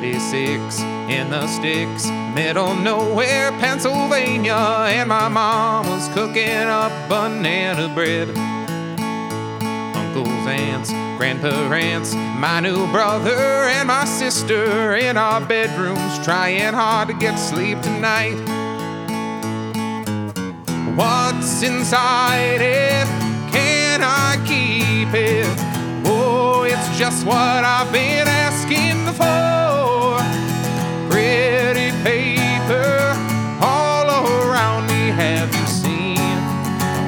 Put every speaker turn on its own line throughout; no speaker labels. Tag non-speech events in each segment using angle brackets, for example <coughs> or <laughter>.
96 in the sticks, middle nowhere, Pennsylvania, and my mom was cooking up banana bread. Uncles, aunts, grandparents, my new brother, and my sister in our bedrooms, trying hard to get sleep tonight. What's inside it? Can I keep it? Oh, it's just what I've been asking for. Paper all around me. Have you seen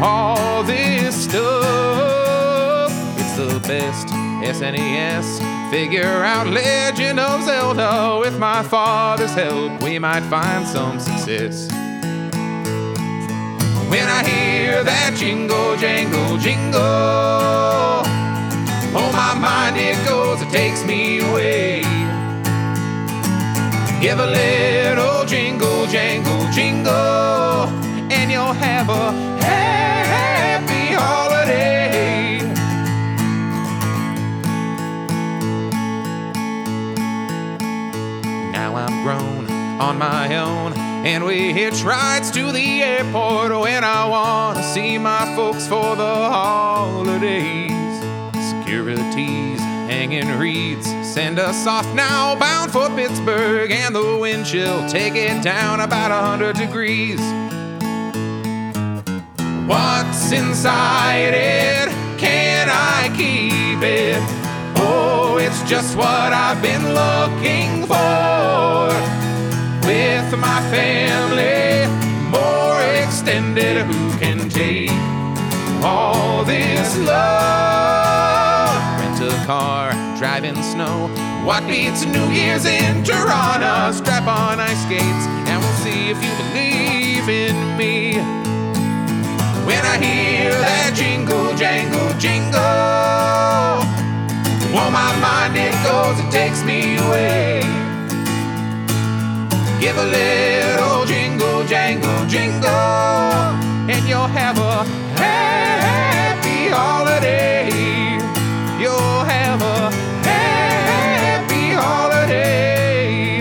all this stuff? It's the best SNES. Figure out Legend of Zelda. With my father's help, we might find some success. When I hear that jingle, jangle, jingle, oh my mind it goes, it takes me away. Give a little jingle, jangle, jingle, and you'll have a happy holiday. Now I'm grown on my own, and we hitch rides to the airport when I want to see my folks for the holidays. Securities hanging reeds send us off now, bound for Pittsburgh, and the wind chill take it down about a hundred degrees. What's inside it? Can I keep it? Oh, it's just what I've been looking for. With my family, more extended, who can take all this love? Car, drive snow. What beats New Year's in Toronto? Strap on ice skates, and we'll see if you believe in me. When I hear that jingle, jangle, jingle, oh my mind it goes, it takes me away. Give a little jingle, jangle, jingle, and you'll have a happy holiday. You'll have a happy holiday.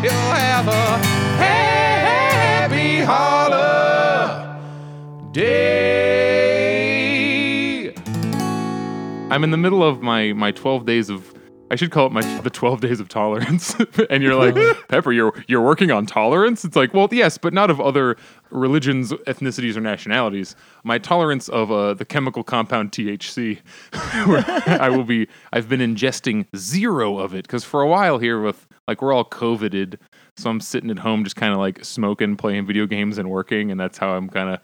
You'll have a happy holiday.
I'm in the middle of my my 12 days of I should call it my the 12 days of tolerance. <laughs> and you're like, <laughs> "Pepper, you're you're working on tolerance?" It's like, "Well, yes, but not of other religions, ethnicities or nationalities. My tolerance of uh, the chemical compound THC. <laughs> I will be I've been ingesting zero of it cuz for a while here with like we're all coveted, so I'm sitting at home just kind of like smoking, playing video games and working and that's how I'm kind of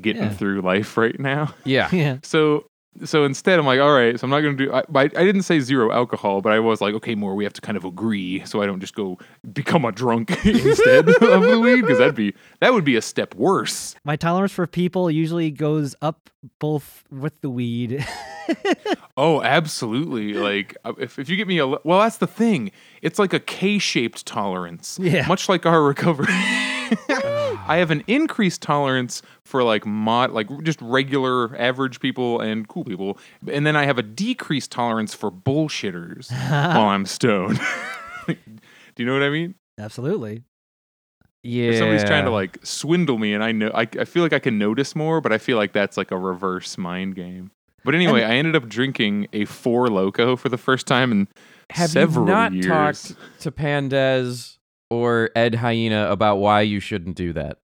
getting
Yeah.
through life right now.
Yeah.
Yeah.
So so instead, I'm like, all right. So I'm not gonna do. I, I I didn't say zero alcohol, but I was like, okay, more. We have to kind of agree, so I don't just go become a drunk <laughs> instead of the weed, because that'd be that would be a step worse.
My tolerance for people usually goes up both with the weed. <laughs>
Oh, absolutely. Like uh, if if you get me a well, that's the thing. It's like a K-shaped tolerance.
Yeah.
Much like our recovery. <laughs> I have an increased tolerance for like mod, like just regular average people and cool people, and then I have a decreased tolerance for bullshitters <laughs> while I'm stoned. Do you know what I mean?
Absolutely.
Yeah.
If somebody's trying to like swindle me, and I know I, I feel like I can notice more, but I feel like that's like a reverse mind game. But anyway, I ended up drinking a four loco for the first time in
Have
several
you not
years.
talked to Pandez or Ed Hyena about why you shouldn't do that?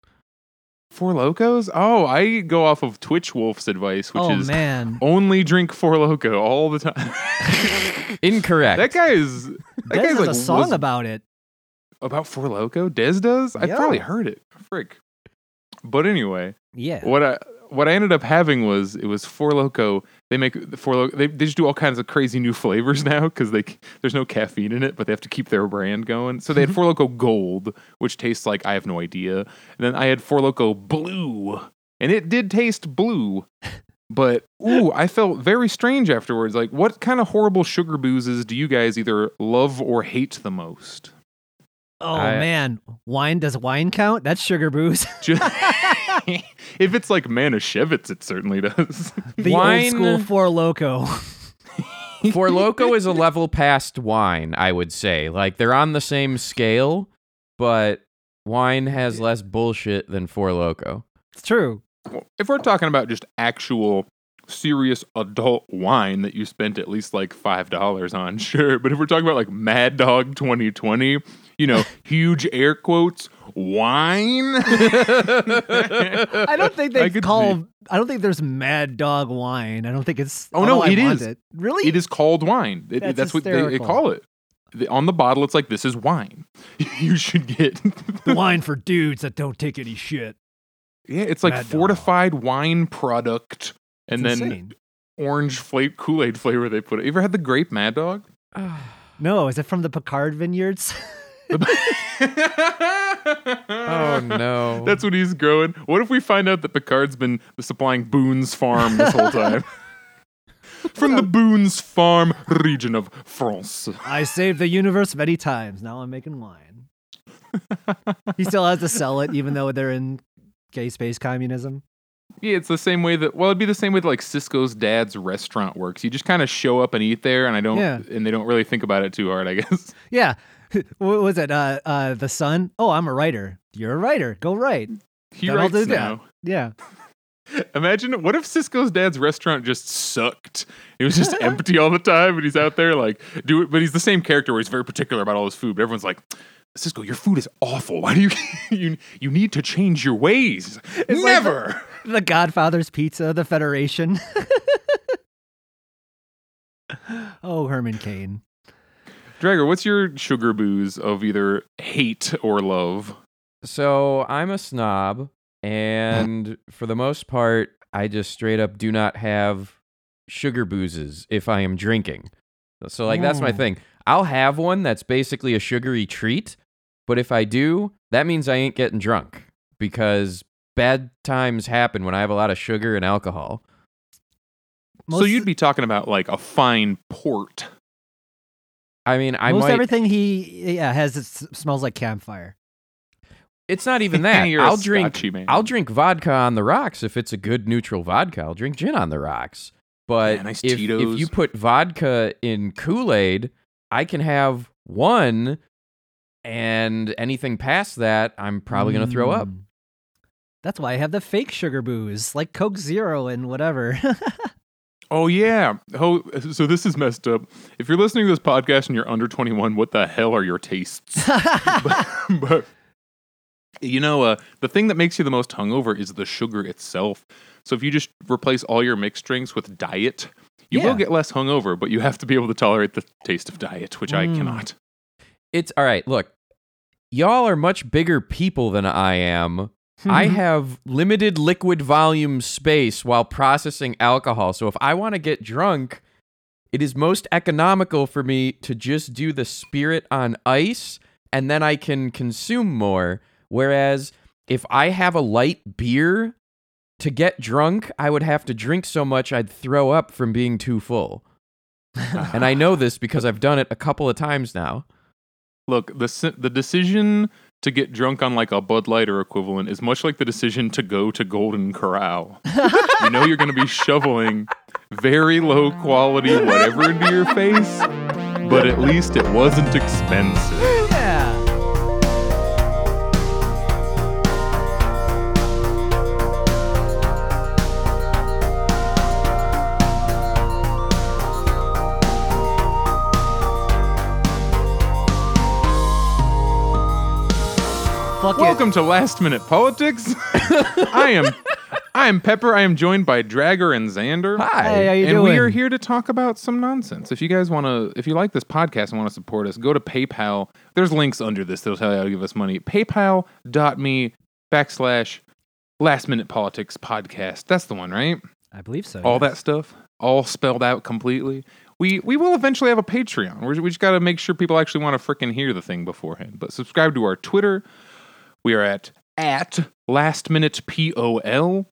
Four locos? Oh, I go off of Twitch Wolf's advice, which
oh
is
man.
only drink four loco all the time. <laughs>
Incorrect.
that guy is that
Des
guy's
has
like
a song
was-
about it.
About four loco. Des does. I've probably heard it. Frick. But anyway,
Yeah.
what I what I ended up having was it was four loco. They make four loco. They, they just do all kinds of crazy new <laughs> flavors now because they there's no caffeine in it, but they have to keep their brand going. So they had <laughs> four loco gold, which tastes like I have no idea. And then I had four loco blue, and it did taste blue. <laughs> But ooh, I felt very strange afterwards. Like, what kind of horrible sugar boozes do you guys either love or hate the most?
Oh
I-
man. Wine does wine count? That's sugar booze. <laughs>
Ju- <laughs> if it's like Manischewitz, it certainly does. <laughs>
the
Wine-
old school four loco.
Four Loco is a level past wine, I would say. Like they're on the same scale, but wine has less bullshit than Four Loco.
It's true.
If we're talking about just actual serious adult wine that you spent at least like five dollars on, <laughs> sure. But if we're talking about like Mad Dog 2020, you know, <laughs> huge air quotes, wine.
I don't think <laughs> they
could
call. I don't think there's Mad Dog wine. I don't think it's.
Oh, no,
although I
it.
It. Really?
It is called wine. It-
That's
that's what they, they call it. The- on the bottle, it's like this is wine. you should get.
wine for dudes that don't take any shit.
yeah, it's like
Mad Dog.
fortified wine product, and then
insane.
orange flavor Kool Aid flavor they put. it. You ever had the grape Mad Dog? <sighs>
No, is it from the Picard vineyards? <laughs> <laughs>
Oh no.
That's what he's growing. What if we find out that Picard's been supplying Boone's farm this whole time? <laughs> From the Boone's farm region of France.
I saved the universe many times. Now I'm making wine. he still has to sell it, even though they're in gay space communism.
Yeah, it's the same way that well, it'd be the same way that like Sisko's dad's restaurant works. You just kind of show up and eat there, and I don't,
Yeah.
and they don't really think about it too hard, I guess. <laughs>
Yeah. <laughs> What was it? Uh, uh, the son. Oh, I'm a writer. You're a writer. Go write.
He
Then I'll
writes
do that.
now.
Yeah. <laughs>
Imagine what if Sisko's dad's restaurant just sucked. It was just empty all the time, and he's out there like do it. But he's the same character where he's very particular about all his food. But everyone's like, Sisko, your food is awful. Why do you <laughs> you you need to change your ways?
like
Never.
The Godfather's Pizza, the Federation. <laughs> oh, Herman Cain.
Dragger, what's your sugar booze of either hate or love?
So I'm a snob, and for the most part, I just straight up do not have sugar boozes if I am drinking. So like that's my thing. I'll have one that's basically a sugary treat, but if I do, that means I ain't getting drunk because bad times happen when I have a lot of sugar and alcohol.
so you'd be talking about like a fine port.
I mean, I
Most
might.
everything he yeah has it smells like campfire.
It's not even <laughs> that.
You're a
I'll drink.
Man.
I'll drink vodka on the rocks if it's a good neutral vodka. I'll drink gin on the rocks. But
Yeah, nice
if, if you put vodka in Kool Aid, I can have one, and anything past that, I'm probably gonna throw up.
Mm. That's why I have the fake sugar booze, like Coke Zero and whatever. <laughs>
Oh yeah. Oh, so this is messed up. If you're listening to this podcast and you're under 21, what the hell are your tastes? <laughs> but, but you know, uh, the thing that makes you the most hungover is the sugar itself. So if you just replace all your mixed drinks with diet, you
Yeah.
will get less hungover, but you have to be able to tolerate the taste of diet, which I
Mm.
cannot.
It's all right. Look, y'all are much bigger people than I am. I mm-hmm. have limited liquid volume space while processing alcohol. So if I want to get drunk, it is most economical for me to just do the spirit on ice and then I can consume more. Whereas if I have a light beer to get drunk, I would have to drink so much I'd throw up from being too full. and I know this because I've done it a couple of times now.
Look, the the decision to get drunk on like a Bud Light or equivalent is much like the decision to go to Golden Corral. you know you're going to be shoveling very low quality whatever into your face, but at least it wasn't expensive.
Yeah. Fuck it.
Welcome to Last Minute Politics. <laughs> I am I am Pepper. I am joined by Dragger and Xander.
Hi.
Hey, how you
and
doing?
we are here to talk about some nonsense. If you guys want to, if you like this podcast and want to support us, go to PayPal. There's links under this that'll tell you how to give us money. PayPal.me backslash Last Minute Politics Podcast. That's the one, right?
I believe so.
All
yes.
that stuff, all spelled out completely. We we will eventually have a Patreon. We're, we just got to make sure people actually want to frickin' hear the thing beforehand. But subscribe to our Twitter. We are at at Last Minute POL.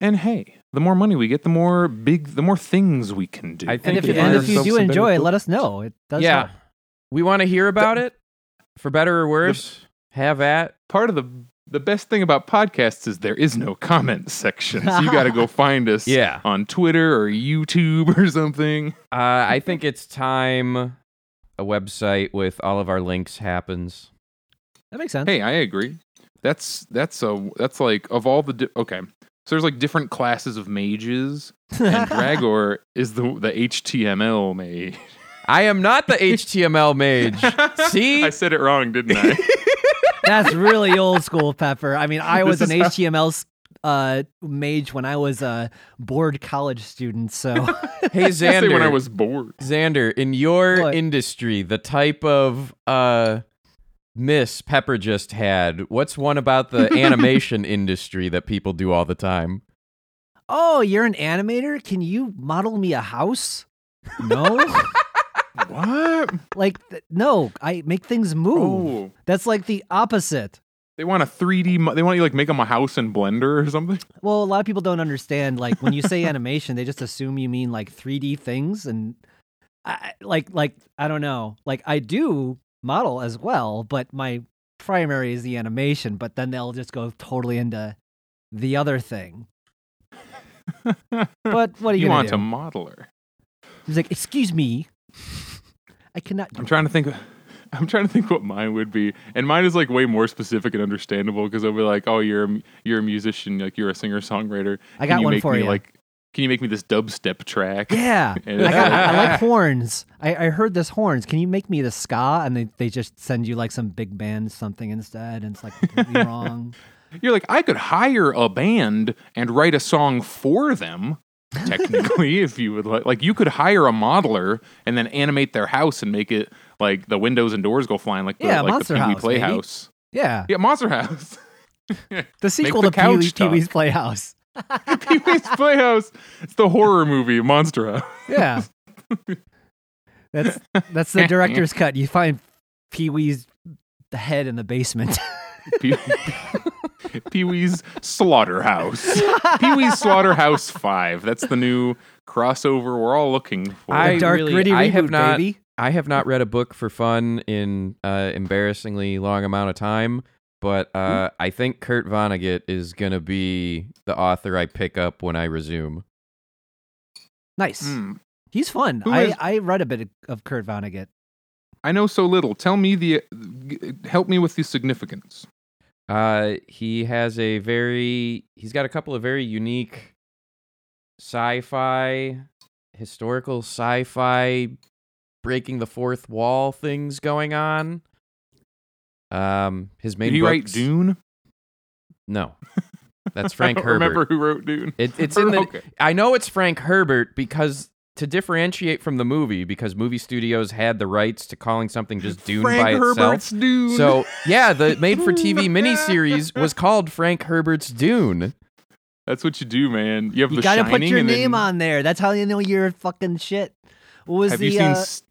And hey, the more money we get, the more big, the more things we can do.
I
And
think
if,
it
and if you do enjoy,
book-
let us know. It does
yeah.
help.
We want to hear about it, for better or worse. have at.
part of the the best thing about podcasts is there is no comment section. So you got to go <laughs> find us
Yeah.
on Twitter or YouTube or something.
Uh, I think it's time a website with all of our links happens.
That makes sense.
Hey, I agree. That's that's a that's like of all the di- okay. So there's like different classes of mages, and <laughs> Dragor is the the HTML mage.
I am not the <laughs> HTML mage. <laughs> See?
I said it wrong, didn't I?
That's really old school, Pepper. I mean, I was an
how-
HTML s- uh, mage when I was a bored college student. So
hey
I
Xander.
when I was bored.
Xander, in your
What?
industry, the type of uh Miss Pepper just had, what's one about the <laughs> animation industry that people do all the time?
Oh, you're an animator? Can you model me a house? No. <laughs>
What?
like th- no, I make things move.
Oh,
That's like the opposite.
they want a 3D. Mo- they want you like make them a house in Blender or something.
Well, a lot of people don't understand like when you say <laughs> animation, they just assume you mean like 3D things and I, I- like like I don't know. Like I do model as well, but my primary is the animation, but then they'll just go totally into the other thing. <laughs> But what are you,
want
do?
a modeler?
He's like, "Excuse me. I cannot
I'm trying to think. <laughs> I'm trying to think what mine would be, and mine is like way more specific and understandable because I'll be like, "Oh, you're a, you're a musician, like you're a singer songwriter.
I got
you
one
make
for
me
you.
Like, can you make me this dubstep track?
Yeah. <laughs>
And
I, got, I like <laughs> horns. I, I heard this horns. Can you make me the ska? And they, they just send you like some big band something instead. And it's like completely <laughs> wrong.
You're like, I could hire a band and write a song for them. Technically, if you would like, like you could hire a modeler and then animate their house and make it like the windows and doors go flying, like the,
Yeah,
like
Monster
the
House.
Playhouse.
Yeah.
Yeah, Monster House.
The sequel
the
to Pee Wee- Pee Wee's. Playhouse. <laughs>
Pee Wee's Playhouse. It's the horror movie Monster House.
Yeah. <laughs> that's that's the director's cut. You find Pee Wee's the head in the basement. <laughs>
Pee Pee Wee's Slaughterhouse. Pee Wee's Slaughterhouse 5. That's the new crossover we're all looking for.
I
dark
really-
gritty
I
reboot,
have not-
baby.
I have not read a book for fun in uh, embarrassingly long amount of time, but uh, I think Kurt Vonnegut is gonna be the author I pick up when I resume.
Nice.
Hmm.
He's fun. I,
is-
I read a bit of Kurt Vonnegut.
I know so little. Tell me the help me with the significance.
Uh, he has a very he's got a couple of very unique sci-fi, historical sci-fi, breaking the fourth wall things going on. Um, his main
Did he write Dune?
No, <laughs> that's
I
Frank
don't
Herbert.
remember who wrote Dune.
It, it's in the. <laughs>
Okay.
I know it's Frank Herbert because to differentiate from the movie, because movie studios had the rights to calling something just Dune
Frank
by
Herbert's
itself.
Dune.
So yeah, the <laughs> made-for-TV miniseries was called Frank Herbert's Dune.
that's what you do, man. You have
You
the
gotta
Shining
put your
and then-
name on there. That's how you know you're fucking shit. What was
Have
the
you seen
uh,
S-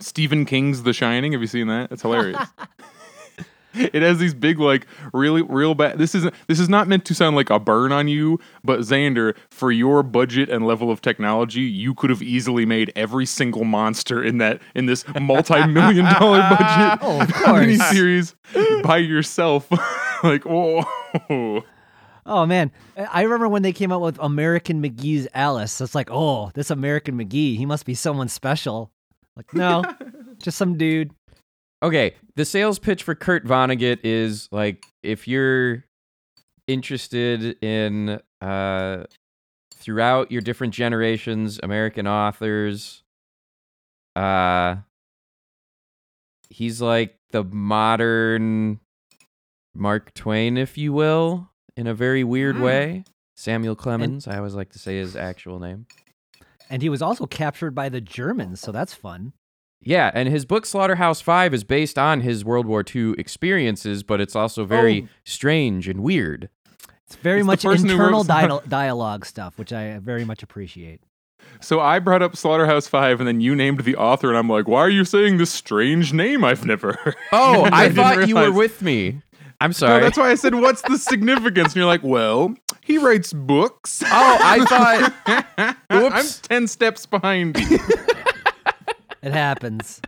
Stephen King's The Shining? Have you seen that? It's hilarious. <laughs> it has these big, like, really, real bad. This isn't. This is not meant to sound like a burn on you, but Xander, for your budget and level of technology, you could have easily made every single monster in that in this <laughs> multi-million dollar budget
Oh, <laughs>
miniseries by yourself. like, oh,
Oh man, I remember when they came out with American McGee's Alice. It's like, oh, this American McGee, he must be someone special. Like, no, just some dude.
Okay, the sales pitch for Kurt Vonnegut is like if you're interested in uh throughout your different generations American authors uh he's like the modern Mark Twain if you will in a very weird
Mm.
way. Samuel Clemens, I always like to say his actual name.
And he was also captured by the Germans, so that's fun.
Yeah, and his book Slaughterhouse Five is based on his World War II experiences, but it's also very
Oh.
strange and weird.
It's very
It's the
much
person
internal
wrote-
dial- <laughs> dialogue stuff, which I very much appreciate.
So I brought up Slaughterhouse Five, and then you named the author, and I'm like, why are you saying this strange name I've never <laughs> oh, heard?
Oh,
And
I thought you were with me. I'm
No,
sorry.
that's why I said, what's the significance? And you're like, well, he writes books.
oh, I thought. <laughs>
I'm 10 steps behind you.
It happens.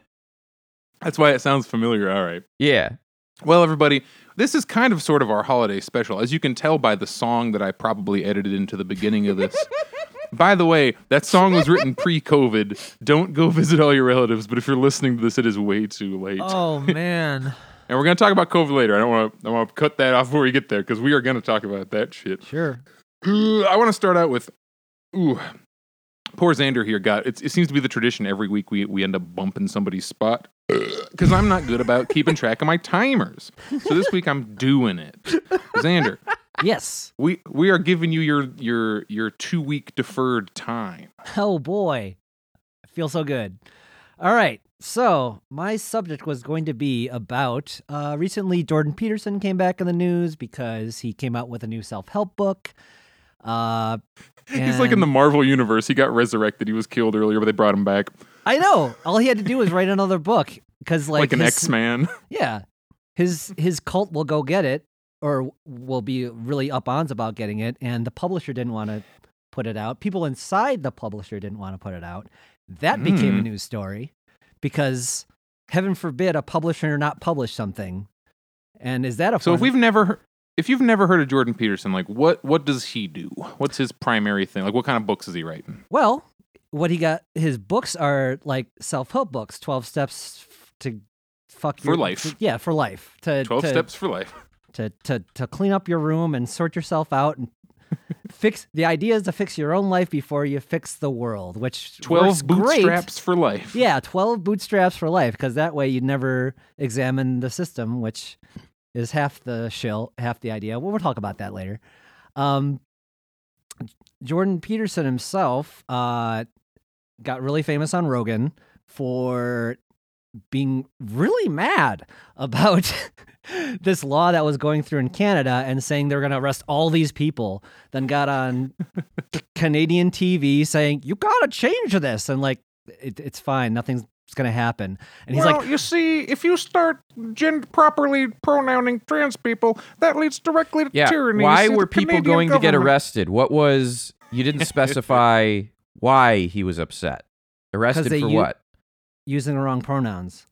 That's why it sounds familiar. All right.
Yeah.
Well, everybody, this is kind of sort of our holiday special. As you can tell by the song that I probably edited into the beginning of this. <laughs> by the way, that song was written pre COVID. Don't go visit all your relatives, but if you're listening to this, it is way too late.
Oh man. <laughs>
And we're going to talk about COVID later. I don't want to I want to cut that off before we get there because we are going to talk about that shit.
sure. <clears throat>
I want to start out with ooh. Poor Xander here got it. It seems to be the tradition every week we we end up bumping somebody's spot because I'm not good about keeping track of my timers. So this week I'm doing it. Xander,
Yes.
we we are giving you your your your two week deferred time.
Oh boy. I feel so good. All right. So, my subject was going to be about uh, recently Jordan Peterson came back in the news because he came out with a new self help book. Uh,
He's like in the Marvel universe. He got resurrected. He was killed earlier, but they brought him back
I know. All he had to do was write another book because, like,
like, an X Man. <laughs>
Yeah, his his cult will go get it, or will be really up ons about getting it, and the publisher didn't want to put it out. People inside the publisher didn't want to put it out. That became a
Mm.
news story because heaven forbid a publisher not publish something. And is that a
So if we've never if you've never heard of Jordan Peterson, like what what does he do? What's his primary thing? Like what kind of books is he writing?
well, what he got his books are like self help books, twelve steps to fuck
For
your,
life.
to- yeah, for life. To
Twelve
to,
Steps for Life. <laughs>
to to to clean up your room and sort yourself out and <laughs> fix the idea is to fix your own life before you fix the world which
Twelve
great.
bootstraps for life.
yeah 12 bootstraps for life because that way you never examine the system which is half the shill half the idea well, we'll talk about that later um jordan peterson himself uh got really famous on rogan for being really mad about <laughs> this law that was going through in Canada and saying they were going to arrest all these people. Then got on <laughs> Canadian TV saying, You got to change this. And like, it, it's fine. Nothing's going to happen. And he's
well,
like,
you see, if you start gen- properly pronouncing trans people, that leads directly to
Yeah.
tyranny.
Why
See,
were people
Canadian
going to get arrested? What was you didn't <laughs> specify why he was upset? Arrested for
u-
what?
using the wrong pronouns.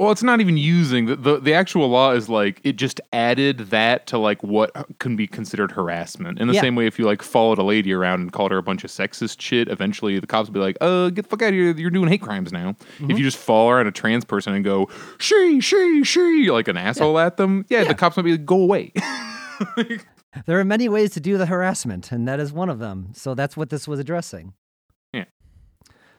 Well, it's not even using the, the the actual law is like it just added that to like what can be considered harassment. In the
Yeah.
same way, if you like followed a lady around and called her a bunch of sexist shit, eventually the cops will be like, "Uh, get the fuck out of here! You're doing hate crimes now."
Mm-hmm.
If you just follow around a trans person and go, "She, she, she," like an asshole at them, yeah,
Yeah.
the cops might be like, "Go away." <laughs>
There are many ways to do the harassment, and that is one of them. So that's what this was addressing.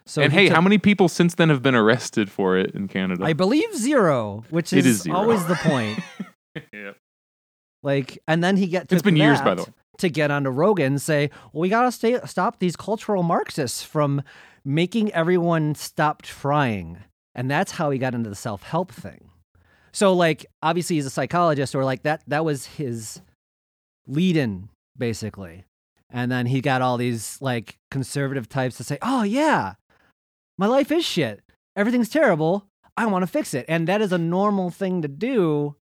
So
and
he
hey,
took-
how many people since then have been arrested for it in Canada?
I believe zero, which is,
is zero.
always the point. <laughs>
yeah.
Like, and then he gets.
It's been years, by the way.
to get onto Rogan and say, "Well, we gotta stay, stop these cultural Marxists from making everyone stop trying," and that's how he got into the self help thing. So, like, obviously, he's a psychologist, or like that. That was his lead in, basically. And then he got all these like conservative types to say, "Oh yeah, my life is shit. Everything's terrible. I want to fix it." And that is a normal thing to do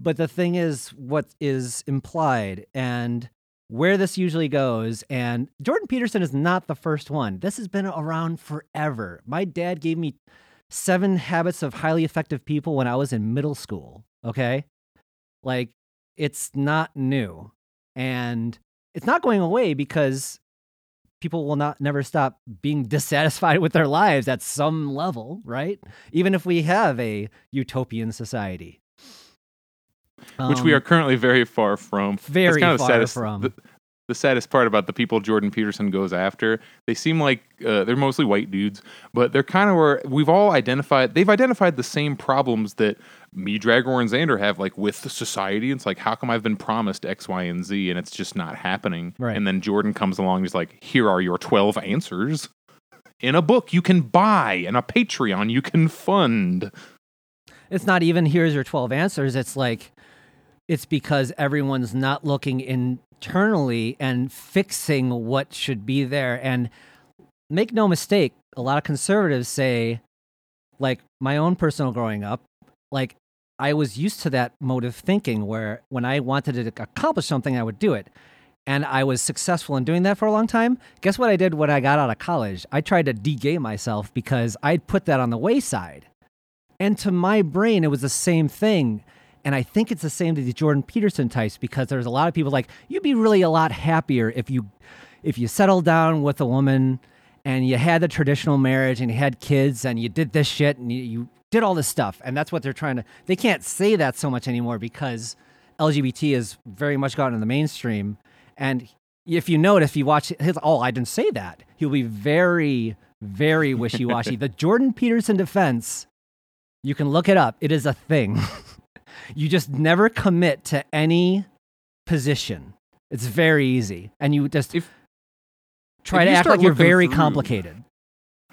but the thing is what is implied and where this usually goes and jordan peterson is not the first one this has been around forever my dad gave me seven habits of highly effective people when i was in middle school okay like it's not new and it's not going away because people will not never stop being dissatisfied with their lives at some level right even if we have a utopian society
which we
Um,
are currently very far from.
Very
kind of
far
saddest,
from.
The, the saddest part about the people Jordan Peterson goes after, they seem like uh, they're mostly white dudes, but they're kind of where we've all identified. They've identified the same problems that me, Dragor, and Xander have, like with the society. It's like, how come I've been promised X, Y, and Z, and it's just not happening?
Right.
And then Jordan comes along, and he's like, here are your twelve answers. In a book you can buy and a Patreon you can fund.
it's not even here's your 12 answers it's like it's because everyone's not looking internally and fixing what should be there and make no mistake a lot of conservatives say like my own personal growing up like i was used to that mode of thinking where when i wanted to accomplish something i would do it. And i was successful in doing that for a long time. Guess what i did when i got out of college? I tried to de-gay myself because i'd put that on the wayside. And to my brain, it was the same thing. And I think it's the same to the Jordan Peterson types because there's a lot of people like you'd be really a lot happier if you if you settled down with a woman and you had the traditional marriage and you had kids and you did this shit and you, you did all this stuff. And that's what they're trying to they can't say that so much anymore because LGBT has very much gotten in the mainstream. And if you notice, if you watch his, oh, I didn't say that, he'll be very, very <laughs> wishy washy. the Jordan Peterson defense, you can look it up. It is a thing. <laughs> you just never commit to any position. It's very easy. And you just
If-
try
if
to
you
act like you're very
through-
complicated.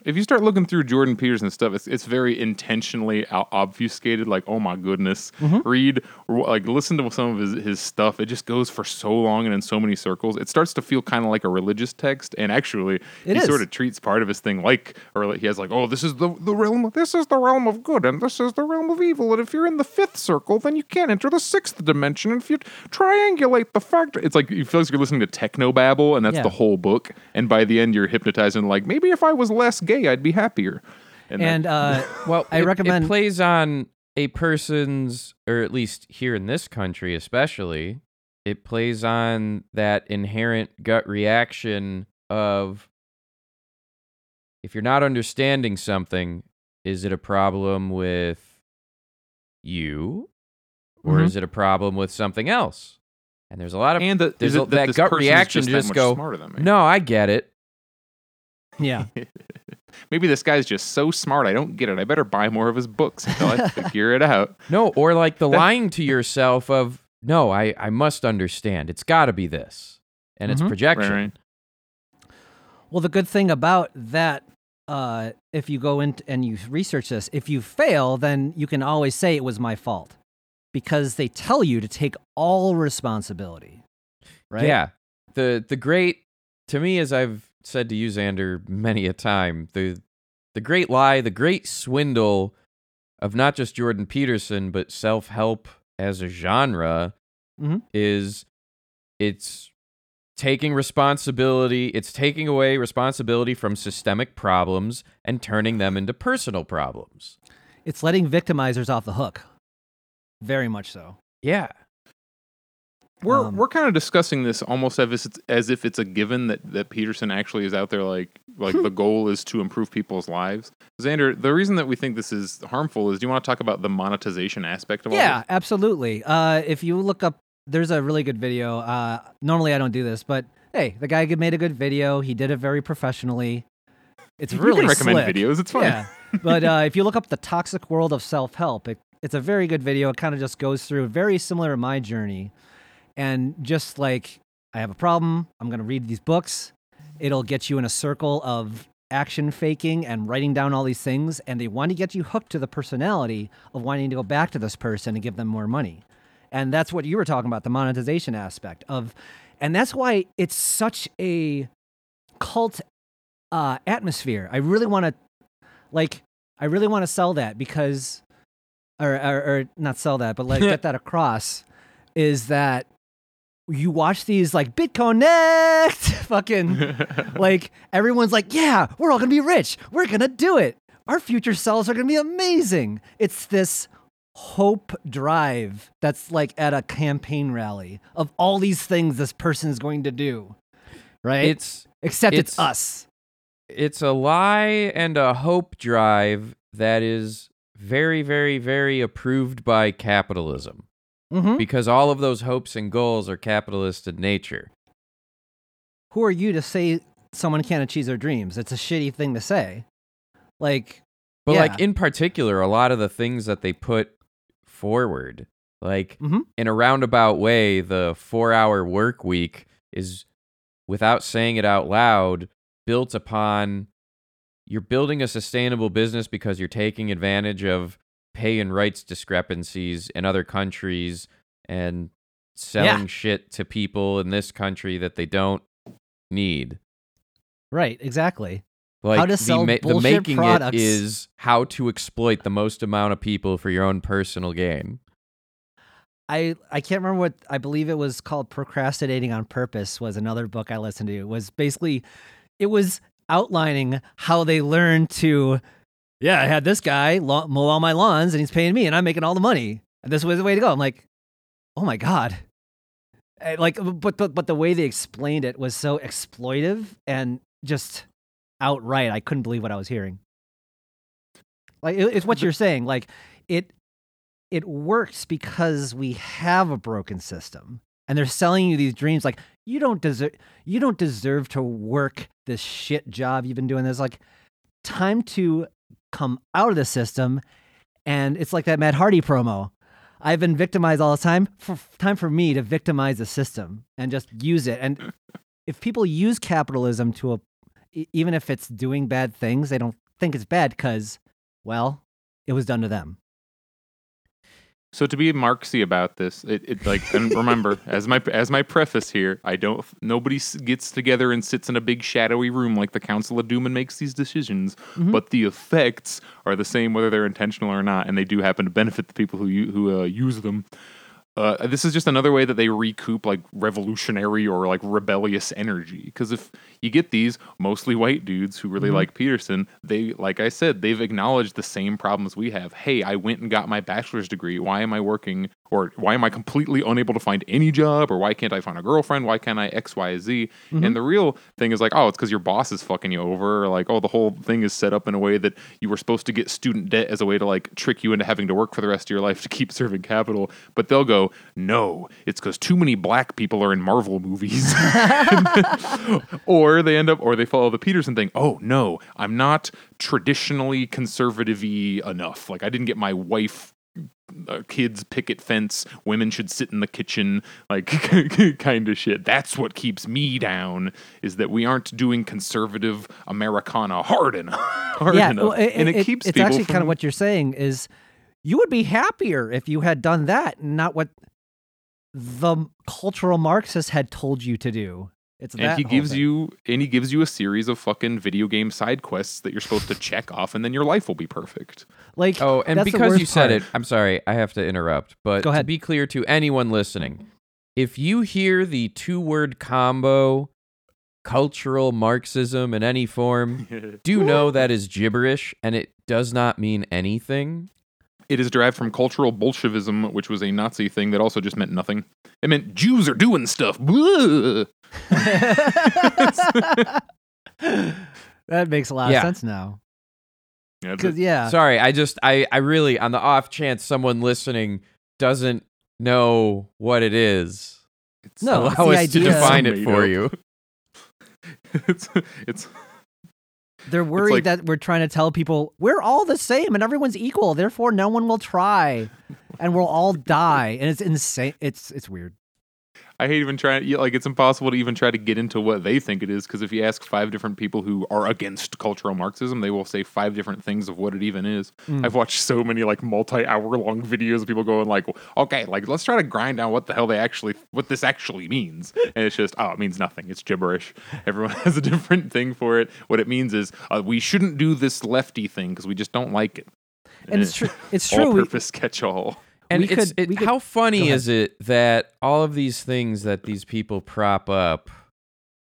If you start looking through Jordan Peterson stuff, it's it's very intentionally obfuscated. Like, oh my goodness,
Mm-hmm.
read or, like listen to some of his his stuff. It just goes for so long and in so many circles. It starts to feel kind of like a religious text. And actually,
It
he
is.
sort of treats part of his thing like, or like, he has like, oh, this is the the realm. This is the realm of good, and this is the realm of evil. And if you're in the fifth circle, then you can't enter the sixth dimension. And if you triangulate the fact, it's like you feel like you're listening to techno babble, and that's
Yeah.
the whole book. And by the end, you're hypnotized and like, maybe if I was less gay, I'd be happier. And,
And uh, <laughs>
Well,
I
it,
recommend-
it plays on a person's, or at least here in this country, especially, it plays on that inherent gut reaction of if you're not understanding something, is it a problem with you, or
Mhm.
is it a problem with something else? And there's a lot of
and that,
there's a- that
this
gut reaction
just,
just go,
smarter than me.
no, I get it.
yeah. <laughs>
Maybe this guy's just so smart. I don't get it. I better buy more of his books until I <laughs> figure it out.
No, or like the lying to yourself of no, I I must understand. It's got to be this, and it's
Mhm.
projection.
Right, right.
Well, the good thing about that, uh, if you go in and you research this, if you fail, then you can always say it was my fault because they tell you to take all responsibility. Right?
Yeah, the the great to me, as I've said to you, Xander, many a time, the the great lie, the great swindle of not just Jordan Peterson but self help as a genre
Mhm.
is it's taking responsibility it's taking away responsibility from systemic problems and turning them into personal problems
It's letting victimizers off the hook. Very much so.
yeah
We're
Um,
we're kind of discussing this almost as if it's as if it's a given that, that Peterson actually is out there like like the goal is to improve people's lives. Xander, the reason that we think this is harmful is do you want to talk about the monetization aspect of all
Yeah,
this?
absolutely. Uh, if you look up, there's a really good video. Uh, normally I don't do this, but hey, the guy made a good video. He did it very professionally. It's
You
really
can recommend
slick.
videos. It's fun.
Yeah, but <laughs> uh, if you look up the toxic world of self help, it, it's a very good video. It kind of just goes through very similar to my journey, and just like I have a problem, I'm gonna read these books. It'll get you in a circle of action faking and writing down all these things, and they want to get you hooked to the personality of wanting to go back to this person and give them more money. And that's what you were talking about the monetization aspect of, and that's why it's such a cult uh, atmosphere. I really want to, like, I really want to sell that because, or, or, or not sell that, but like <laughs> get that across, is that you watch these like BitConnect, <laughs> fucking <laughs> like everyone's like, yeah, we're all gonna be rich. We're gonna do it. Our future selves are gonna be amazing. It's this hope drive that's like at a campaign rally of all these things this person is going to do, right?
it's
Except it's,
it's-
us.
it's a lie and a hope drive that is very very very approved by capitalism
Mm-hmm.
because all of those hopes and goals are capitalist in nature
Who are you to say someone can't achieve their dreams? It's a shitty thing to say. Like,
but
Yeah.
like in particular a lot of the things that they put forward like
Mhm.
in a roundabout way the 4 hour work week is without saying it out loud built upon you're building a sustainable business because you're taking advantage of pay and rights discrepancies in other countries and selling shit to people in this country that they don't need.
right, exactly.
Like
How to
the,
sell
the making
products.
it is how to exploit the most amount of people for your own personal gain.
I I can't remember what I believe it was called procrastinating on purpose was another book I listened to. It was basically it was outlining how they learned to yeah, I had this guy mow all my lawns and he's paying me and I'm making all the money. And this was the way to go. I'm like, oh my God. Eh, Like, but, but, but the way they explained it was so exploitive and just outright. I couldn't believe what I was hearing. Like, it- it's what you're saying. Like, it, it works because we have a broken system and they're selling you these dreams like you don't deserve you don't deserve to work this shit job you've been doing there's like time to come out of the system and it's like that Matt Hardy promo. I've been victimized all the time for time for me to victimize the system and just use it. And if people use capitalism to a even if it's doing bad things they don't think it's bad cuz well it was done to them
So to be Marxy about this, it, it like and remember <laughs> as my as my preface here, I don't nobody gets together and sits in a big shadowy room like the Council of Doom and makes these decisions,
Mhm.
but the effects are the same whether they're intentional or not, and they do happen to benefit the people who who uh, use them. Uh, this is just another way that they recoup like revolutionary or like rebellious energy. Because if you get these mostly white dudes who really
Mhm.
like Peterson, they, like I said, they've acknowledged the same problems we have. Hey, I went and got my bachelor's degree. Why am I working? Or why am I completely unable to find any job? Or why can't I find a girlfriend? Why can't I X, Y, Z?
Mhm.
And the real thing is like, oh, it's because your boss is fucking you over. Or like, oh, the whole thing is set up in a way that you were supposed to get student debt as a way to like trick you into having to work for the rest of your life to keep serving capital. But they'll go, no, it's because too many black people are in Marvel movies. <laughs> <laughs> or they end up, or they follow the Peterson thing. Oh no, I'm not traditionally conservative enough. Like I didn't get my wife. Uh, kids picket fence women should sit in the kitchen like <laughs> kind of shit that's what keeps me down is that we aren't doing conservative americana hard enough, <laughs> hard
yeah,
enough.
well, it,
and it,
it-
keeps
it's actually kind of what you're saying is you would be happier if you had done that, not what the cultural Marxists had told you to do. It's
and
that
he gives
thing.
you and he gives you a series of fucking video game side quests that you're supposed to check off and then your life will be perfect
like
Oh, and
that's
because you said
part.
it, I'm sorry, I have to interrupt. But
Go
to be clear to anyone listening, if you hear the two word combo cultural Marxism in any form, <laughs> do know that is gibberish and it does not mean anything.
It is derived from cultural Bolshevism, which was a Nazi thing that also just meant nothing. It meant Jews are doing stuff. Blah. <laughs>
that makes a lot
Yeah.
of sense now.
Yeah, it's
Because
a-
yeah,
Sorry, I just I I really on the off chance someone listening doesn't know what it is.
it's-
No, it's <laughs>
Allow
the
us to define it for
up.
you. <laughs>
it's it's
they're worried
like-
that we're trying to tell people we're all the same and everyone's equal. Therefore, no one will try, and we'll all die. And it's insane. It's it's weird.
I hate even trying. Like it's impossible to even try to get into what they think it is because if you ask five different people who are against cultural Marxism, they will say five different things of what it even is.
Mm.
I've watched so many like multi-hour long videos of people going like, "Okay, like let's try to grind down what the hell they actually, what this actually means," and it's just, oh, it means nothing. It's gibberish. Everyone <laughs> has a different thing for it. What it means is uh, we shouldn't do this lefty thing because we just don't like it.
And it's <laughs> true. It's true.
All-purpose catch-all.
And
We
it's
could-
it,
could-
how funny is it that all of these things that these people prop up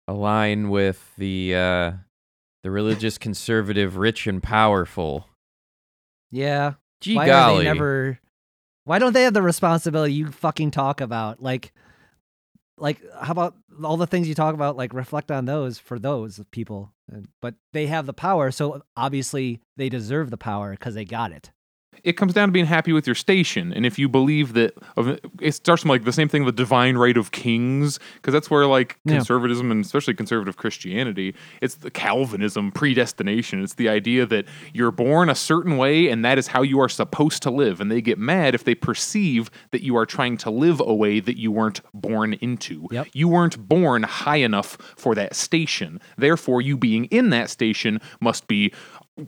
align with the uh, the religious conservative rich and powerful?
yeah.
Gee
why
golly.
never why don't they have the responsibility you fucking talk about like like how about all the things you talk about like reflect on those for those people but they have the power so obviously they deserve the power because they got it
it comes down to being happy with your station. And if you believe that it starts from like the same thing the divine right of kings because that's where like
Yeah.
conservatism and especially conservative christianity it's the calvinism predestination. It's the idea that you're born a certain way and that is how you are supposed to live. And they get mad if they perceive that you are trying to live a way that you weren't born into.
Yep.
you weren't born high enough for that station. Therefore you being in that station must be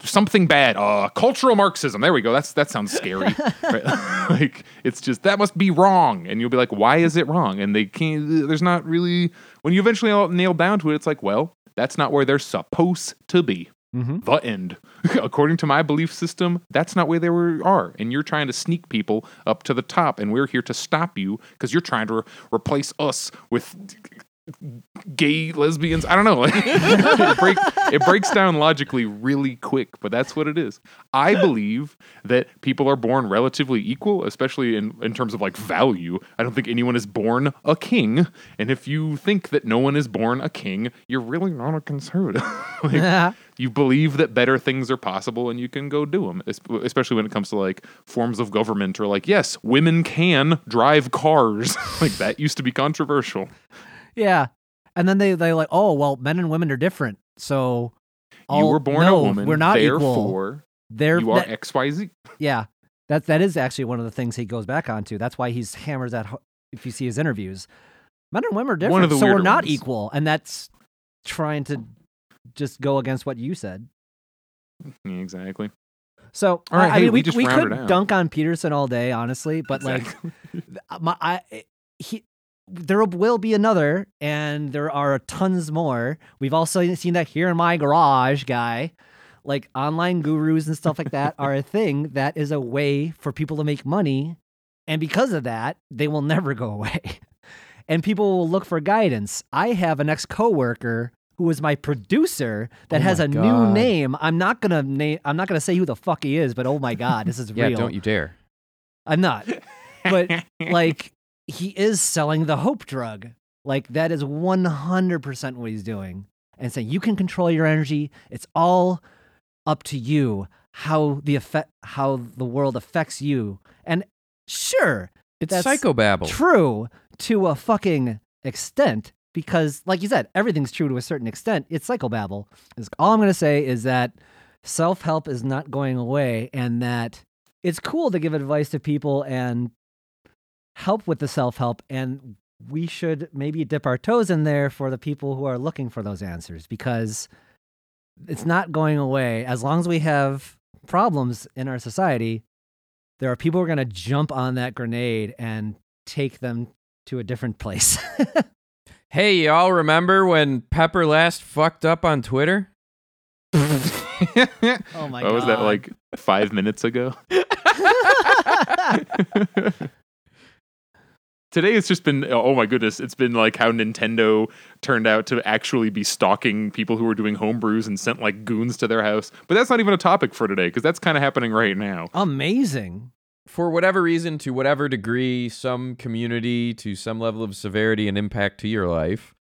something bad. Uh cultural marxism. There we go. That's that sounds scary <laughs> right? <laughs> like it's just that must be wrong. And you'll be like why is it wrong? And they can't there's not really when you eventually all nail down to it it's like well that's not where they're supposed to be.
Mm-hmm.
the end. <laughs> According to my belief system that's not where they were, are. And you're trying to sneak people up to the top and we're here to stop you because you're trying to re- replace us with gay lesbians. I don't know. <laughs> it, break, it breaks down logically really quick, but that's what it is. I believe that people are born relatively equal, especially in, in terms of like value. I don't think anyone is born a king. And if you think that no one is born a king, you're really not a conservative. <laughs> like, you believe that better things are possible and you can go do them, especially when it comes to like forms of government or like, yes, women can drive cars. <laughs> like that used to be controversial.
Yeah. And then they they like, oh well, men and women are different. So
you were born
no,
a woman.
We're not
therefore,
equal. They're,
you are
that,
X Y Z.
Yeah, that that is actually one of the things he goes back onto. That's why he's hammers at. If you see his interviews, men and women are different,
One of the
so we're not
ones.
equal, and that's trying to just go against what you said.
Exactly.
So
All right,
I, I mean,
we
we we could dunk on Peterson all day, honestly, but like my I eh, he there will be another and there are tons more. We've also seen that here in my garage guy like online gurus and stuff like that <laughs> are a thing that is a way for people to make money and because of that they will never go away. <laughs> And people will look for guidance. I have an ex-coworker who is my producer that
Oh
has a new name. I'm not gonna name i'm not gonna say who the fuck he is but oh my god this is <laughs>
Yeah,
real.
don't you dare.
i'm not. But like he is selling the hope drug. Like that is 100% what he's doing. And saying you can control your energy. It's all up to you how the effect how the world affects you. And sure,
It's
That's
psychobabble.
true to a fucking extent because like you said, everything's true to a certain extent. It's psychobabble. All I'm going to say is that self-help is not going away and that it's cool to give advice to people and help with the self-help and we should maybe dip our toes in there for the people who are looking for those answers because it's not going away as long as we have problems in our society there are people who are going to jump on that grenade and take them to a different place <laughs>
Hey, y'all remember when Pepper last fucked up on Twitter? <laughs>
oh my
what was that like five minutes ago? <laughs> Today it's just been oh my goodness, it's been like how Nintendo turned out to actually be stalking people who were doing homebrews and sent like goons to their house. But that's not even a topic for today because that's kind of happening right now.
amazing
For whatever reason, to whatever degree, some community to some level of severity and impact to your life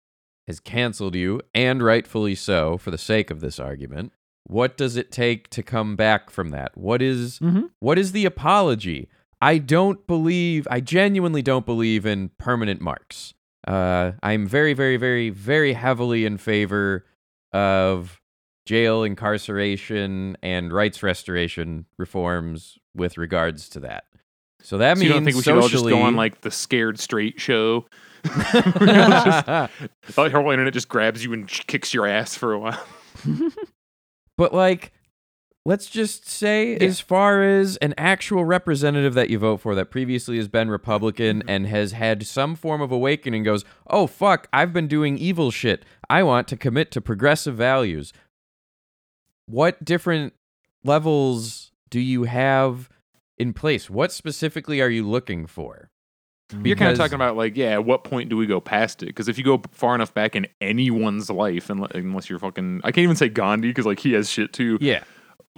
has canceled you, and rightfully so, for the sake of this argument. What does it take to come back from that? What is
Mhm.
what is the apology? I don't believe, I genuinely don't believe in permanent marks. Uh, I'm very, very, very, very heavily in favor of jail incarceration and rights restoration reforms with regards to that. So that
So
means
you don't think we should all just go on like the scared straight show? <laughs> Just- the whole internet just grabs you and kicks your ass for a while. <laughs>
But like, let's just say, as far as an actual representative that you vote for that previously has been Republican
Mm-hmm.
and has had some form of awakening, goes, "Oh fuck, I've been doing evil shit. I want to commit to progressive values." What different levels do you have in place? What specifically are you looking for?
But you're kind of talking about like, yeah, at what point do we go past it? Because if you go far enough back in anyone's life, unless you're fucking, I can't even say Gandhi because like he has shit too.
Yeah.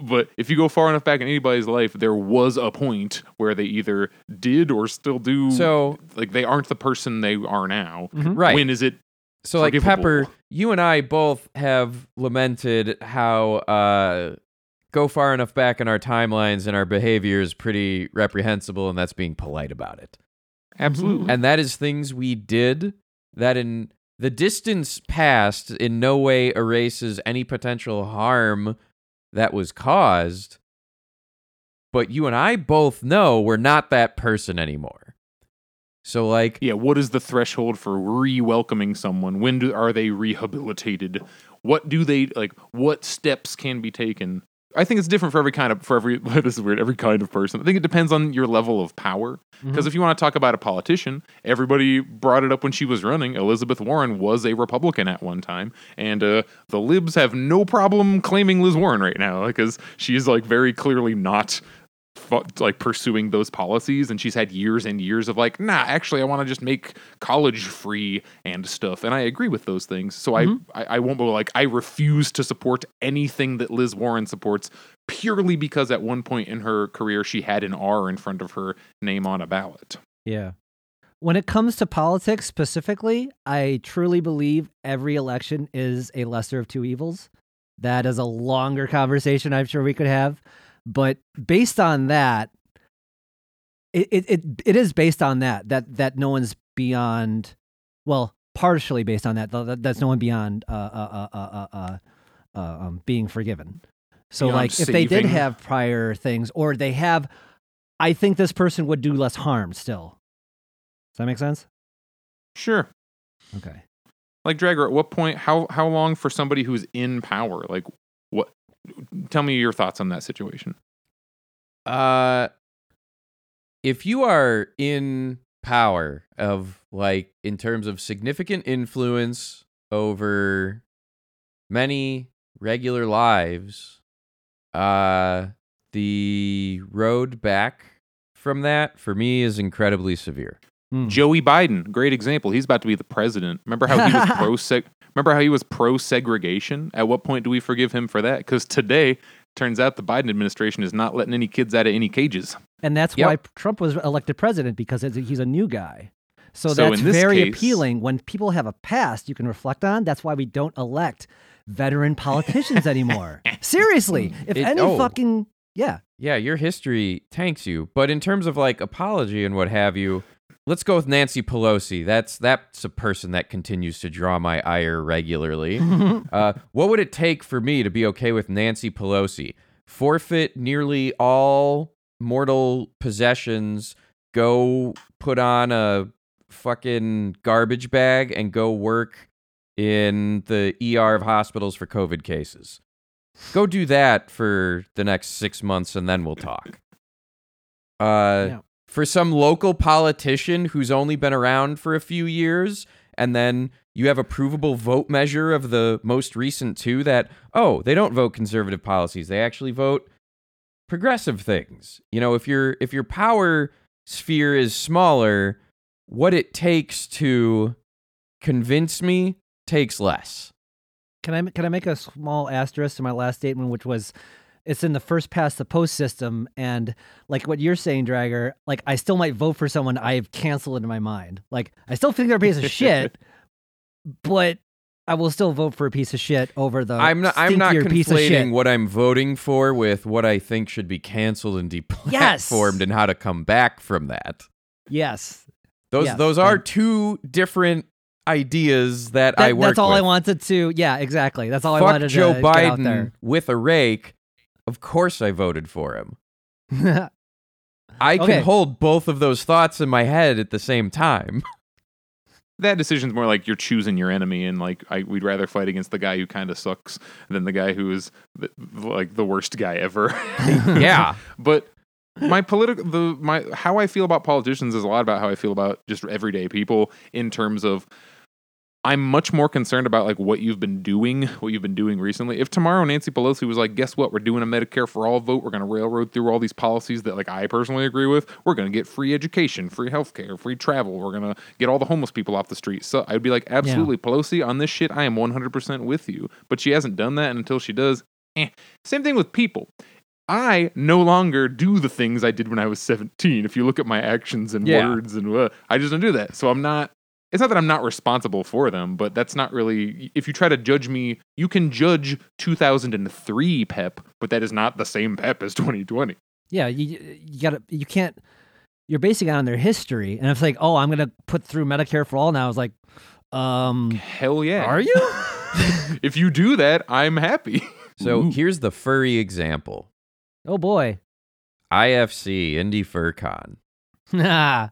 But if you go far enough back in anybody's life, there was a point where they either did or still do.
So
like they aren't the person they are now.
right.
When is it?
So like. Pepper, you and I both have lamented how uh go far enough back in our timelines and our behavior is pretty reprehensible and that's being polite about it.
Absolutely.
And that is things we did that in the distance past in no way erases any potential harm that was caused. But you and I both know we're not that person anymore. So like
yeah. What is the threshold for re-welcoming someone? When do, are they rehabilitated? What do they like? What steps can be taken? I think it's different for every kind of for every <laughs> this is weird every kind of person. I think it depends on your level of power. Because if you want to talk about a politician, everybody brought it up when she was running. Elizabeth Warren was a Republican at one time, and uh, the libs have no problem claiming Liz Warren right now because she is like very clearly not like pursuing those policies and she's had years and years of like nah actually i want to just make college free and stuff and i agree with those things so I, mm-hmm. I i won't go like i refuse to support anything that liz warren supports purely because at one point in her career she had an r in front of her name on a ballot
Yeah. When it comes to politics specifically, I truly believe every election is a lesser of two evils. That is a longer conversation I'm sure we could have. But based on that, it, it, it, it is based on that, that, that no one's beyond, well, partially based on that, that that's no one beyond uh, uh, uh, uh, uh, uh, um, being forgiven. So,
Beyond
like, if they did have prior things, or they have, I think this person would do less harm still. Does that make sense?
sure
Okay.
like dragger at what point how how long for somebody who's in power like tell me your thoughts on that situation
Uh, if you are in power of like in terms of significant influence over many regular lives, uh, the road back from that for me is incredibly severe.
Hmm.
Joey Biden, great example. He's about to be the president. Remember how he was <laughs> pro seg- Remember how he was pro segregation? At what point do we forgive him for that? Because today, turns out the Biden administration is not letting any kids out of any cages.
And that's
Yep.
why Trump was elected president because he's a new guy. So,
So
that's very
case-
appealing when people have a past you can reflect on. That's why we don't elect veteran politicians <laughs> anymore. Seriously, if
It-
any
oh.
fucking yeah,
Yeah, your history tanks you. But in terms of like apology and what have you, let's go with Nancy Pelosi. That's that's a person that continues to draw my ire regularly. <laughs> uh, what would it take for me to be okay with Nancy Pelosi? Forfeit nearly all mortal possessions, go put on a fucking garbage bag and go work in the ER of hospitals for COVID cases. Go do that for the next six months and then we'll talk. Uh,
Yeah.
For some local politician who's only been around for a few years, and then you have a provable vote measure of the most recent two that, oh, they don't vote conservative policies. They actually vote progressive things. You know, if your if your power sphere is smaller, what it takes to convince me takes less.
Can I can I make a small asterisk to my last statement, which was it's in the first past the post system, and like what you're saying, Dragger, like I still might vote for someone I've canceled in my mind. Like I still think they're a piece of shit, <laughs> but I will still vote for a piece of shit over the
I'm not. I'm not
stinkier piece of shit.
conflating what I'm voting for with what I think should be canceled and deplatformed,
Yes.
and how to come back from that.
Yes,
Those
Yes,
those are two different ideas that,
That-
I work
that's all I wanted to. Yeah, exactly. That's all I wanted
Joe
to get out
Biden with a rake. Of course, I voted for him.
there. <laughs>
I can hold both of those thoughts in my head at the same time. <laughs>
That decision's more like you're choosing your enemy, and like I, we'd rather fight against the guy who kind of sucks than the guy who is the, like the worst guy ever. <laughs>
yeah.
but my political the my how I feel about politicians is a lot about how I feel about just everyday people in terms of I'm much more concerned about like what you've been doing, what you've been doing recently. If tomorrow Nancy Pelosi was like, "Guess what? We're doing a Medicare for all vote. We're going to railroad through all these policies that like I personally agree with. We're going to get free education, free healthcare, free travel. We're going to get all the homeless people off the street." So I'd be like, "Absolutely, Pelosi on this shit. I am 100% with you." But she hasn't done that and until she does. Eh. Same thing with people. I no longer do the things I did when I was 17. If you look at my actions and
Yeah.
words and uh, I just don't do that. So I'm not it's not that I'm not responsible for them, but that's not really if you try to judge me, you can judge 2003 Pep, but that is not the same Pep as 2020.
Yeah, you you gotta you can't. You're basing it on their history, and it's like, oh, I'm gonna put through Medicare for all now. It's like, um,
Hell yeah.
are you? <laughs> <laughs>
if you do that, I'm happy.
So
Ooh.
here's the furry example.
oh boy,
IFC Indy FurCon. <laughs>
nah.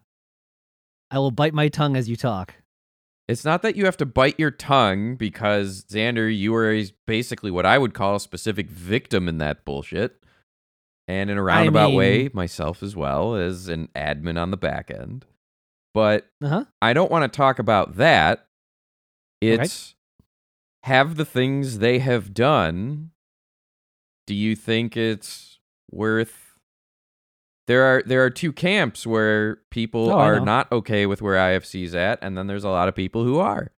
I will bite my tongue as you talk.
It's not that you have to bite your tongue because Xander, you were a, basically what I would call a specific victim in that bullshit. And in a roundabout way,
mean-
myself as well as an admin on the back end. But
Uh huh.
I don't want to talk about that. It's have the things they have done. Do you think it's worth there are there are two camps where people
Oh,
are not okay with where IFC's at, and then there's a lot of people who are.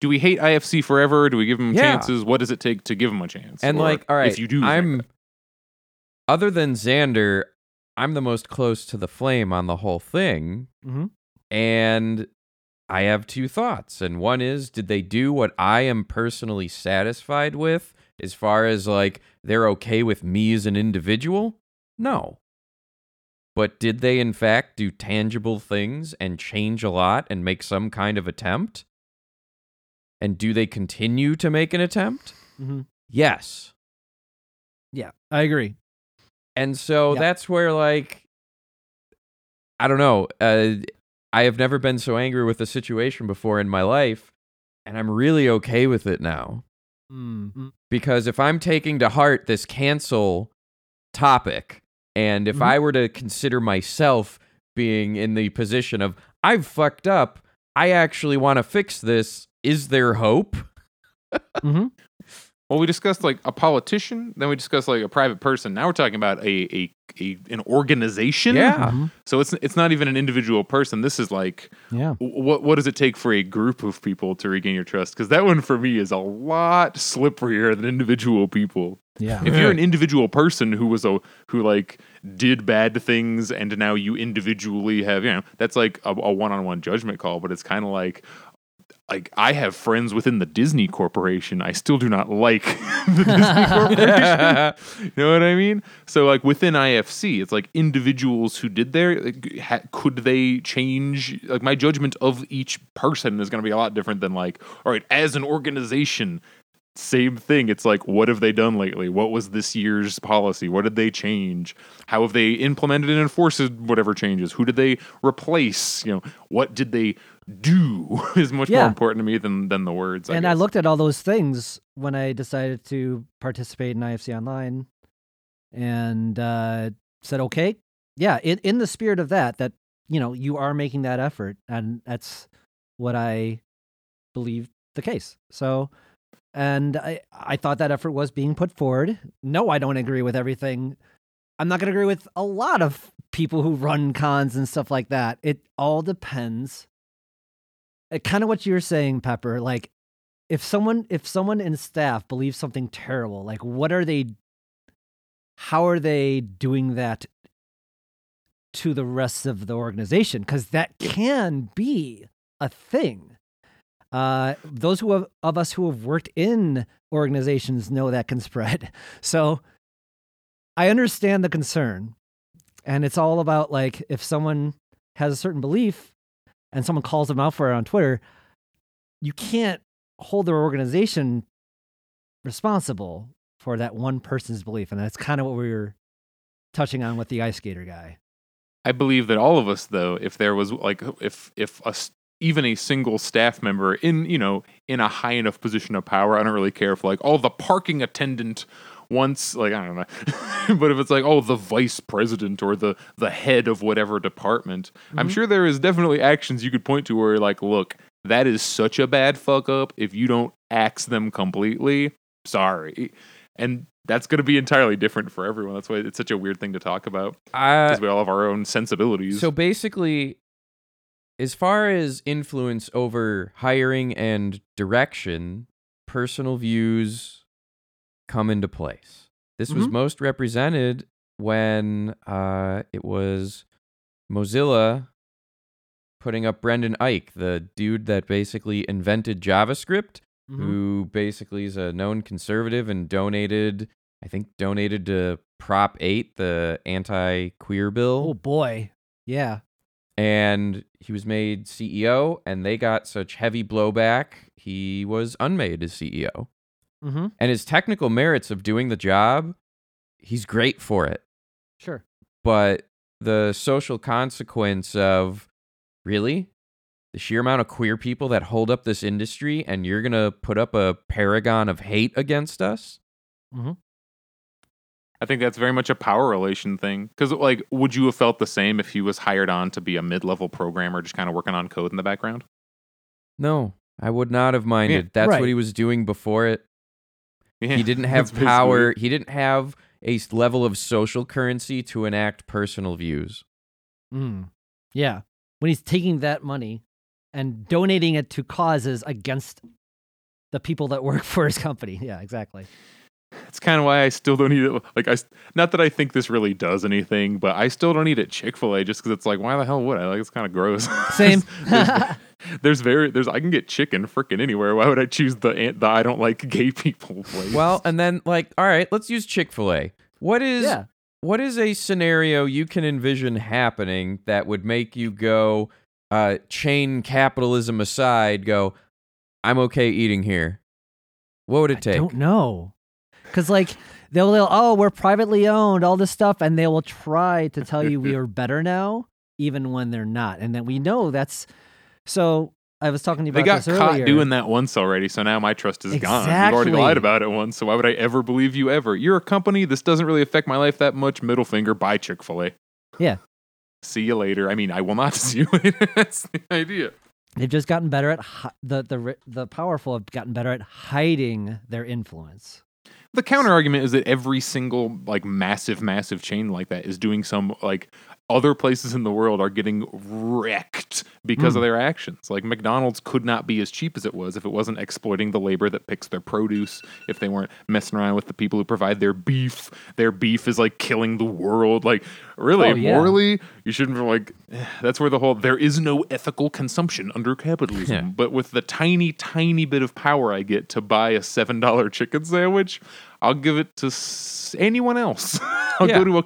Do we hate IFC forever? Do we give them
Yeah.
chances? What does it take to give them a chance?
And
Or
like, all right,
if you do,
I'm other than Xander, I'm the most close to the flame on the whole thing,
hmm
and I have two thoughts. And one is, did they do what I am personally satisfied with, as far as like they're okay with me as an individual? No. But did they in fact do tangible things and change a lot and make some kind of attempt? And do they continue to make an attempt?
hmm
Yes.
Yeah, I agree.
And so
Yeah.
that's where like I don't know, uh I have never been so angry with a situation before in my life and I'm really okay with it now
Mm.
because if I'm taking to heart this cancel topic and if
Mhm.
I were to consider myself being in the position of I've fucked up, I actually want to fix this, is there hope?
hmm
well, we discussed like a politician, then we discussed like a private person. Now we're talking about a a, a an organization.
Yeah.
Mhm.
So it's it's not even an individual person. This is like
Yeah.
what what does it take for a group of people to regain your trust? Because that one for me is a lot slipperier than individual people.
Yeah.
If you're an individual person who was a who like did bad things and now you individually have you know that's like a, a one-on-one judgment call, but it's kind of like like I have friends within the Disney Corporation. I still do not like <laughs> the Disney Corporation. <laughs> you know what I mean? So like within IFC, it's like individuals who did there. like, ha- could they change? Like my judgment of each person is going to be a lot different than like, all right, as an organization, same thing. It's like, what have they done lately? What was this year's policy? What did they change? How have they implemented and enforced whatever changes? Who did they replace? You know, what did they do? <laughs> Is much
Yeah.
more important to me than than the words.
and I looked at all those things when I decided to participate in IFC Online, and uh, said, "Okay, yeah." In in the spirit of that, that you know, you are making that effort, and that's what I believe the case. So, and I I thought that effort was being put forward. No, I don't agree with everything. I'm not going to agree with a lot of people who run cons and stuff like that. It all depends. Kind of what you were saying, Pepper. Like, if someone if someone in staff believes something terrible, like what are they? How are they doing that to the rest of the organization? Because that can be a thing. Uh, those who have, of us who have worked in organizations know that can spread. <laughs> So I understand the concern. And it's all about like if someone has a certain belief and someone calls them out for it on Twitter, you can't hold their organization responsible for that one person's belief. And that's kind of what we were touching on with the ice skater guy.
I believe that all of us, though, if there was like, if if a even a single staff member in you know in a high enough position of power, I don't really care if like oh the parking attendant once like I don't know, <laughs> but if it's like oh the vice president or the the head of whatever department, I'm
Mhm.
sure there is definitely actions you could point to where like look that is such a bad fuck up if you don't axe them completely. Sorry, and that's going to be entirely different for everyone. That's why it's such a weird thing to talk about because we all have our own sensibilities.
So basically, as far as influence over hiring and direction, personal views come into place. This was
Mhm.
most represented when uh, it was Mozilla putting up Brendan Eich, the dude that basically invented JavaScript,
Mm-hmm.
who basically is a known conservative and donated, I think, donated to Prop 8, the anti queer bill.
Oh boy. Yeah.
and he was made CEO, and they got such heavy blowback, he was unmade as CEO.
Mm-hmm.
And his technical merits of doing the job, he's great for it.
Sure.
But the social consequence of really the sheer amount of queer people that hold up this industry, and you're going to put up a paragon of hate against us?
I think that's very much a power relation thing. Because, like, would you have felt the same if he was hired on to be a mid level programmer, just kind of working on code in the background?
No, I would not have minded.
Yeah,
That's
right.
what he was doing before it.
Yeah,
he didn't
that's <laughs>
have
basically-
power. He didn't have a level of social currency to enact personal views.
Mm. Yeah. When he's taking that money and donating it to causes against the people that work <laughs> for his company. Yeah, exactly.
It's kind of why I still don't eat it. Like I, not that I think this really does anything, but I still don't eat at Chick Fil A just because it's like, why the hell would I? Like it's kind of gross. <laughs>
Same.
there's, there's very there's I can get chicken freaking anywhere. Why would I choose the an- the I don't like gay <laughs> people place?
Well, and then like, all right, let's use Chick Fil A. What is
yeah.
what is a scenario you can envision happening that would make you go, uh, chain capitalism aside, go, I'm okay eating here? What would it take?
I
take?
don't know. Cuz like they'll, they'll oh, we're privately owned, all this stuff and they will try to tell you we are <laughs> better now even when they're not. And then we know that's so I was talking to you
they
about
got caught
earlier.
doing that once already, so now my trust is gone. You've already lied about it once, so why would I ever believe you ever? You're a company. This doesn't really affect my life that much. Middle finger. Bye, Chick Fil A.
Yeah.
See you later. I mean, I will not <laughs> see you later. <laughs> That's the idea.
They've just gotten better at hi- the the the powerful have gotten better at hiding their influence.
The counter argument is that every single like massive, massive chain like that is doing some like other places in the world are getting wrecked because of hmm. their actions. Like McDonald's could not be as cheap as it was if it wasn't exploiting the labor that picks their produce, if they weren't messing around with the people who provide their beef. Their beef is like killing the world. Like, really,
Oh, yeah.
morally, you shouldn't be like, <sighs> that's where the whole there is no ethical consumption under capitalism.
Yeah.
But with the tiny, tiny bit of power I get to buy a $7 chicken sandwich, I'll give it to s- anyone else. <laughs> I'll
Yeah.
go to a,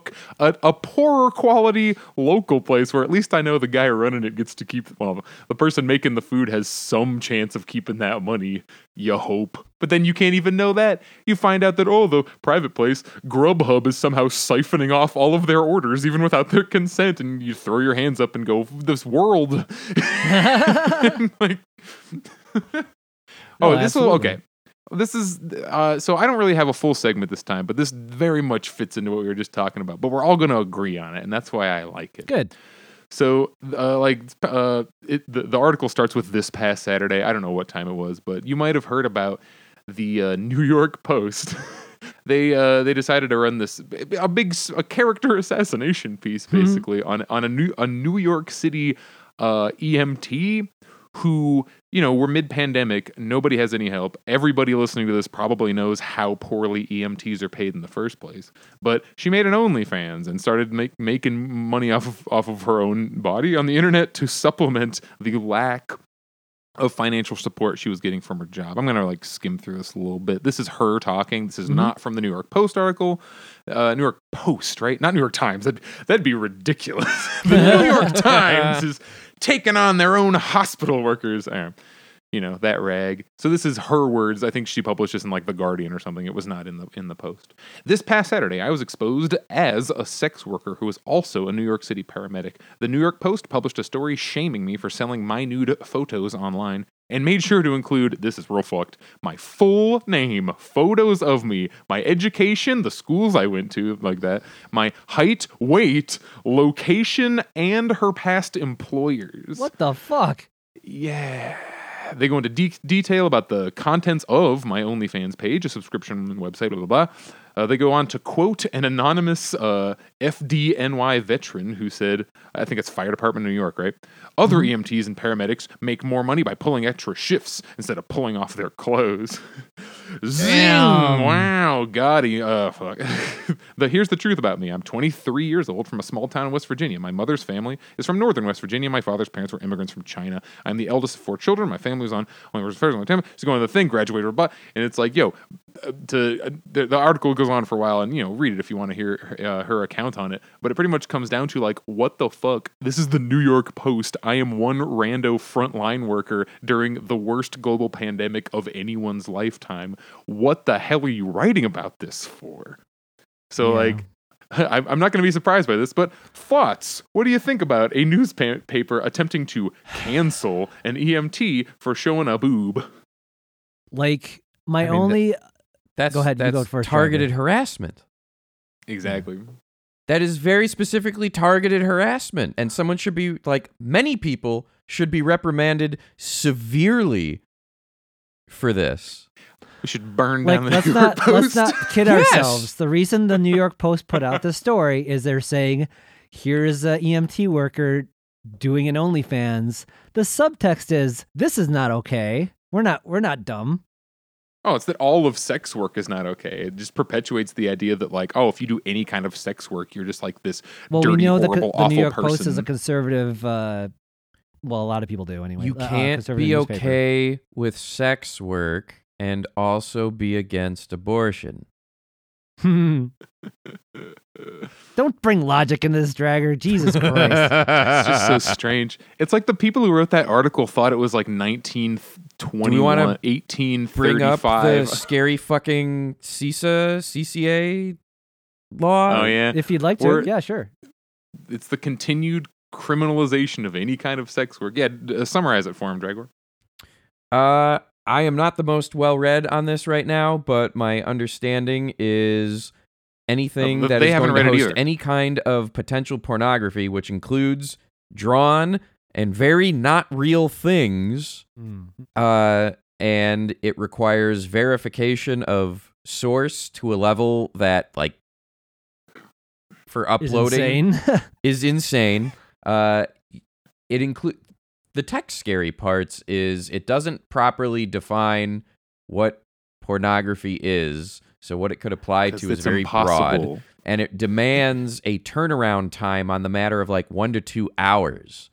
a, a poorer quality local place where at least I know the guy running it gets to keep, well, the person making the food has some chance of keeping that money, you hope. But then you can't even know that. You find out that, oh, the private place, Grubhub, is somehow siphoning off all of their orders even without their consent. And you throw your hands up and go, this world. <laughs> <laughs> like, oh,
No,
this will, okay. This is uh, so I don't really have a full segment this time, but this very much fits into what we were just talking about. But we're all going to agree on it, and that's why I like it.
Good.
So, uh, like, uh, it, the, the article starts with this past Saturday. I don't know what time it was, but you might have heard about the uh, <laughs> New York Post. <laughs> they uh, they decided to run this a big a character assassination piece, basically on on a new a New York City uh, EMT who you know we're mid pandemic. Nobody has any help. Everybody listening to this probably knows how poorly EMTs are paid in the first place. But she made an OnlyFans and started make, making money off of off of her own body on the internet to supplement the lack of financial support she was getting from her job. I'm gonna like skim through this a little bit. This is her talking. This is not from the New York Post article. Uh, New York Post, right? Not New York Times. That'd, that'd be ridiculous. <laughs> the New York Times is taking on their own hospital workers. Uh, you know that rag. So this is her words. I think she published this in like the Guardian or something. It was not in the in the Post. This past Saturday, I was exposed as a sex worker who was also a New York City paramedic. The New York Post published a story shaming me for selling my nude photos online and made sure to include this is real fucked my full name, photos of me, my education, the schools I went to, like that, my height, weight, location, and her past employers.
What the fuck?
Yeah. They go into de- detail about the contents of my OnlyFans page, a subscription website, blah, blah, blah. Uh, they go on to quote an anonymous uh, FDNY veteran who said, I think it's Fire Department of New York, right? Other EMTs and paramedics make more money by pulling extra shifts instead of pulling off their clothes. <laughs> Zing! Wow, God, Uh, fuck. <laughs> the, here's the truth about me. I'm 23 years old from a small town in West Virginia. My mother's family is from northern West Virginia. My father's parents were immigrants from China. I'm the eldest of four children. My family was on only was first on time. She's going to the thing, graduated, but and it's like, yo, to uh, the, the article goes on for a while, and you know, read it if you want to hear uh, her account on it. But it pretty much comes down to like, what the fuck? This is the New York Post. I am one rando frontline worker during the worst global pandemic of anyone's lifetime. What the hell are you writing about this for? So
Yeah.
like. <laughs> I'm I'm not going to be surprised by this, but thoughts. What do you think about a newspaper attempting to cancel an EMT for showing a boob?
Like my
I mean, the-
only
That's
Go ahead, you
That's
go first,
targeted
Roger.
harassment.
Exactly.
That is very specifically targeted harassment, and someone should be like many people should be reprimanded severely for this.
We should burn
like
down the
let's
New York
not let's <laughs> not kid
Yes.
ourselves. The reason the New York Post put out this story is they're saying here's a EMT worker doing an OnlyFans. The subtext is this is not okay. We're not we're not dumb.
Oh, it's that all of sex work is not okay. It just perpetuates the idea that like, oh, if you do any kind of sex work, you're just like this
Well,
dirty,
we know the,
horrible,
co- the
awful
New York
person.
Post is a conservative. Uh, well, a lot of people do anyway.
You
uh, uh,
can't
conservative
be
newspaper.
okay with sex work and also be against abortion. <laughs>
Don't bring logic into this, Dragger. Jesus Christ. <laughs>
it's just so strange. It's like the people who wrote that article thought it was like 1921,
wanna
1835.
Bring up the scary fucking CISA, CCA law.
oh yeah,
if you'd like to,
Or-
yeah, sure.
it's the continued criminalization of any kind of sex work. Yeah, d- uh, summarize it for him, Dragor.
Uh, I am not the most well read on this right now, but my understanding is anything
th-
that
they
is
haven't
going to
read it
host any kind of potential pornography, which includes drawn and very not real things, uh, and it requires verification of source to a level that, like, for
Is
uploading
insane. <laughs>
is insane. Uh, it include the tech scary parts is it doesn't properly define what pornography is. So what it could apply to is
it's
very broad, and it demands a turnaround time on the matter of like one to two hours.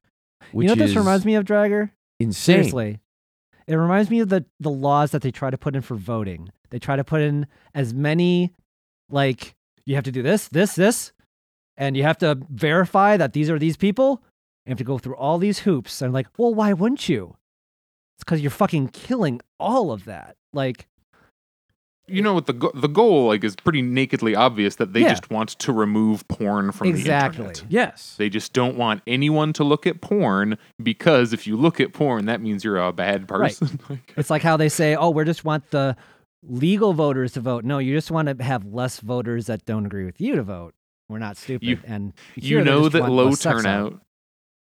Which
you know what
is
this reminds me of, Dragger?
insane.
Seriously. It reminds me of the, the laws that they try to put in for voting. They try to put in as many, like, you have to do this, this, this, and you have to verify that these are these people. You have to go through all these hoops. And, like, well, why wouldn't you? It's because you're fucking killing all of that. Like,
You know what the go- the goal like is pretty nakedly obvious that they
Yeah.
just want to remove porn from
Exactly.
the internet. Exactly.
Yes.
They just don't want anyone to look at porn because if you look at porn, that means you're a bad
Right.
person. <laughs> Like,
it's like how they say, oh, we just want the legal voters to vote. No, you just want to have less voters that don't agree with you to vote. We're not stupid.
You-
and
you know that low turnout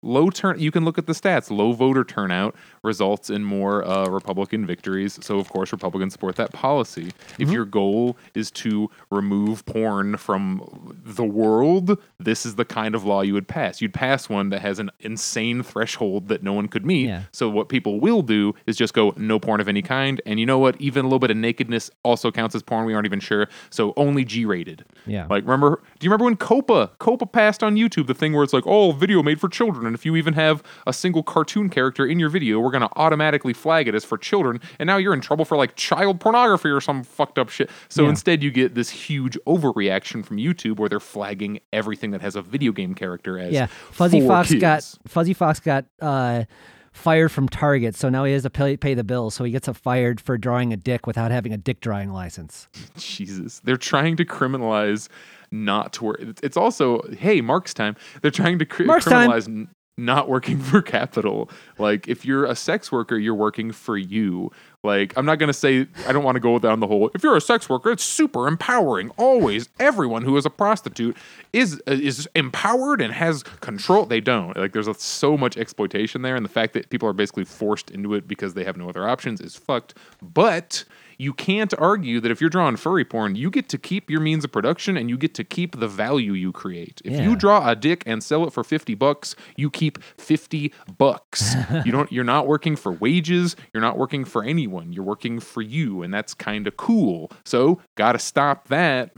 low turn you can look at the stats low voter turnout results in more uh, republican victories so of course republicans support that policy if
Mhm.
your goal is to remove porn from the world this is the kind of law you would pass you'd pass one that has an insane threshold that no one could meet
Yeah.
so what people will do is just go no porn of any kind and you know what even a little bit of nakedness also counts as porn we aren't even sure so only g rated
Yeah.
like, remember? Do you remember when COPPA COPPA passed on YouTube the thing where it's like, oh, video made for children, and if you even have a single cartoon character in your video, we're gonna automatically flag it as for children, and now you're in trouble for like child pornography or some fucked up shit. So
Yeah.
instead, you get this huge overreaction from YouTube where they're flagging everything that has a video game character as
yeah. Fuzzy Fox got. Fuzzy Fox got uh, fired from Target, so now he has to pay, pay the bill. So he gets a fired for drawing a dick without having a dick drawing license. <laughs>
Jesus, they're trying to criminalize not to work. It's also, hey, Marx time. They're trying to
time.
criminalize n- not working <laughs> for capital. Like, if you're a sex worker, you're working for you. Like, I'm not gonna say I don't want to go down the whole. If you're a sex worker, it's super empowering. Always, everyone who is a prostitute is is empowered and has control. They don't. Like, there's a, so much exploitation there, and the fact that people are basically forced into it because they have no other options is fucked. But you can't argue that if you're drawing furry porn, you get to keep your means of production and you get to keep the value you create. If
Yeah.
you draw a dick and sell it for 50 bucks, you keep 50 bucks. <laughs> you don't you're not working for wages, you're not working for anyone. You're working for you and that's kind of cool. So, got to stop that.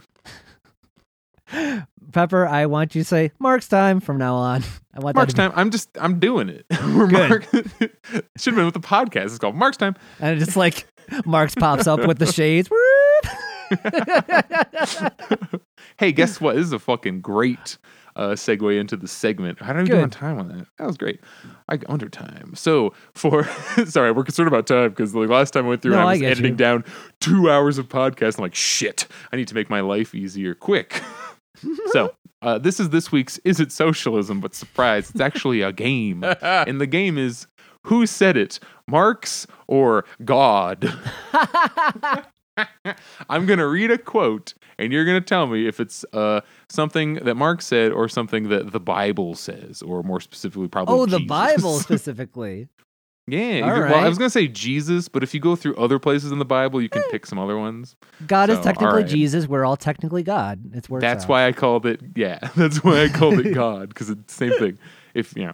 <laughs>
Pepper, I want you to say Marx time from now on. I want Marx
time. I'm just I'm doing it. <laughs> We're
Good.
Mark should have been with the podcast. It's called Marx time.
And it's just like Marx pops up with the shades. <laughs>
Hey, guess what? This is a fucking great uh, segue into the segment. How did we do on time on that? That was great. I under time. So for <laughs> sorry, we're concerned about time because the last time I went through,
No,
I
I
was
get
editing
you.
down two hours of podcast. I'm like, shit, I need to make my life easier, quick. <laughs> so uh, this is this week's Is It Socialism? But surprise, it's actually a game, and the game is Who Said It, Marx or God? <laughs> I'm gonna read a quote, and you're gonna tell me if it's uh, something that Marx said or something that the Bible says, or more specifically, probably.
oh, the Bible <laughs> specifically.
Yeah. Well, I was gonna say Jesus, but if you go through other places in the Bible, you can pick some other ones.
God is technically
alright.
Jesus. We're all technically God. It's works
That's
out.
why I called it. Yeah, <laughs> that's why I called it God because it's the same thing. If you know.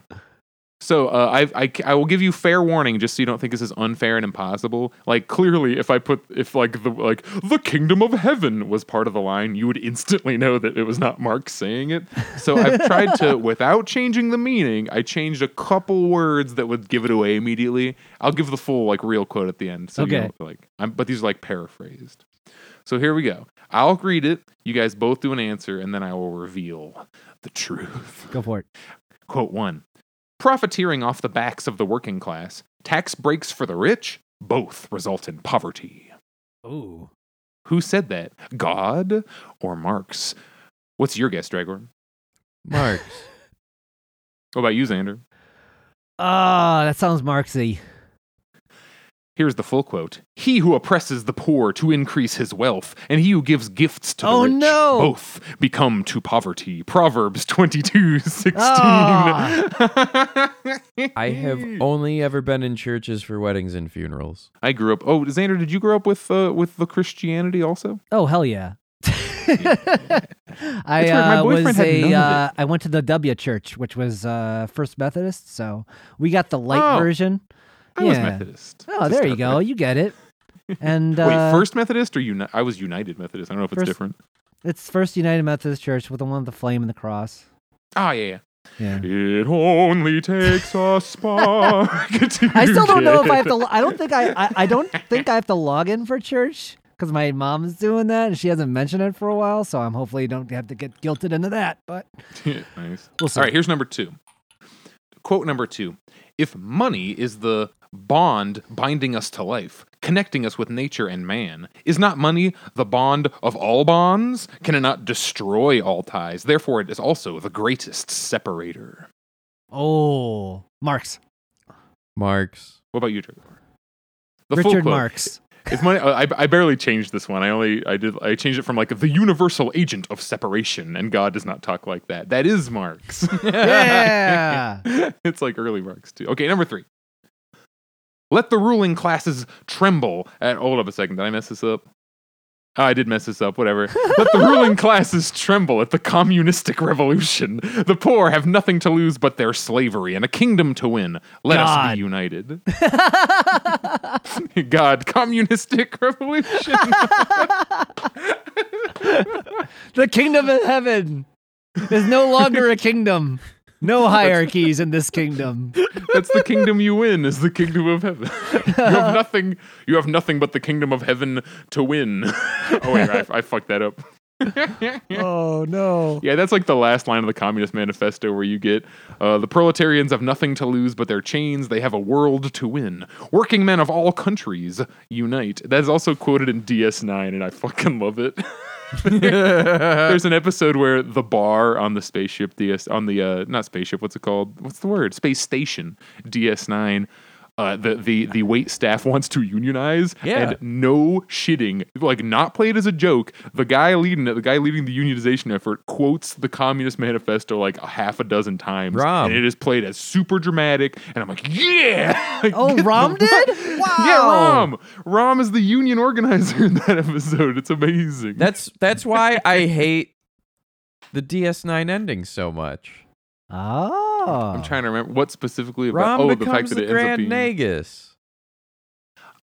So uh, I, I I will give you fair warning just so you don't think this is unfair and impossible. Like clearly, if I put if like the like the kingdom of heaven was part of the line, you would instantly know that it was not Marx saying it. So I've tried to <laughs> without changing the meaning. I changed a couple words that would give it away immediately. I'll give the full like real quote at the end. So you
Okay.
know, like I'm, but these are like paraphrased. So here we go. I'll read it. You guys both do an answer, and then I will reveal the truth.
Go for it.
Quote one Profiteering off the backs of the working class, tax breaks for the rich, both result in poverty.
Ooh.
Who said that? God or Marx? What's your guess, Dragorn?
Marx. <laughs>
What about you, Xander?
Ah, that sounds Marxy.
Here's the full quote He who oppresses the poor to increase his wealth, and he who gives gifts to the
Oh,
rich,
no.
both become to poverty. Proverbs 22 16.
Ah.
I have only ever been in churches for weddings and funerals.
I grew up. Oh, Xander, did you grow up with uh, with the Christianity also?
Oh hell yeah. <laughs> I
my
uh,
boyfriend
was
had
a
none of
uh, I went to the W Church, which was uh, First Methodist, so we got the light
Oh,
version.
I was
Yeah.
Methodist.
Oh, there you go. You get it. <laughs> And uh,
Wait, First Methodist or Uni- I was United Methodist. I don't know if it's different.
it's First United Methodist Church with the one with the flame and the cross.
Oh yeah. yeah.
Yeah.
It only takes a <laughs> spark. <laughs> to
I still don't know if I have to. I don't think I. I, I don't think I have to log in for church because my mom's doing that and she hasn't mentioned it for a while. So I'm hopefully don't have to get guilted into that. But
nice.
we'll.
All right, here's number two. Quote number two If money is the bond binding us to life, connecting us with nature and man, is not money the bond of all bonds? Can it not destroy all ties? Therefore, it is also the greatest separator.
Oh, Marx.
Marks.
What about you, Trevor? The full
Richard
quote.
Marx.
If money, I, I barely changed this one. I only I did I changed it from like the universal agent of separation, and God does not talk like that. That is Marx. <laughs>
Yeah. <laughs>
it's like early Marx too. Okay, number three. Let the ruling classes tremble at. Hold up a second. Did I mess this up? Oh, I did mess this up. Whatever. <laughs> Let the ruling classes tremble at the communistic revolution. The poor have nothing to lose but their slavery and a kingdom to win. Let us be united. <laughs> God, communistic revolution. <laughs>
the kingdom of heaven is no longer a kingdom. No hierarchies in this kingdom. <laughs>
That's the kingdom you win. Is the kingdom of heaven. <laughs> you have nothing. You have nothing but the kingdom of heaven to win. <laughs> oh wait, I, I fucked that up.
Oh no.
Yeah, that's like the last line of the Communist Manifesto where you get uh, the proletarians have nothing to lose but their chains. They have a world to win. Working men of all countries unite. That is also quoted in DS9, and I fucking love it. <laughs> There's an episode where the bar on the spaceship DS on the uh, not spaceship, what's it called? What's the word? Space station DS9. Uh, the the the wait staff <laughs> wants to unionize,
Yeah.
and no shitting, like not played as a joke. The guy leading it, the guy leading the unionization effort, quotes the Communist Manifesto like a half a dozen times,
Rom.
and it is played as super dramatic. And I'm like, yeah. <laughs> Like,
Oh,
get the
Rom did? <laughs> Wow.
Yeah, Rom. Rom is the union organizer in that episode. It's amazing.
That's that's why I hate the DS9 ending so much.
Oh.
I'm trying to remember what specifically about.
Rom
oh, the
becomes
fact that
the
it ends up
Grand
being.
Nagus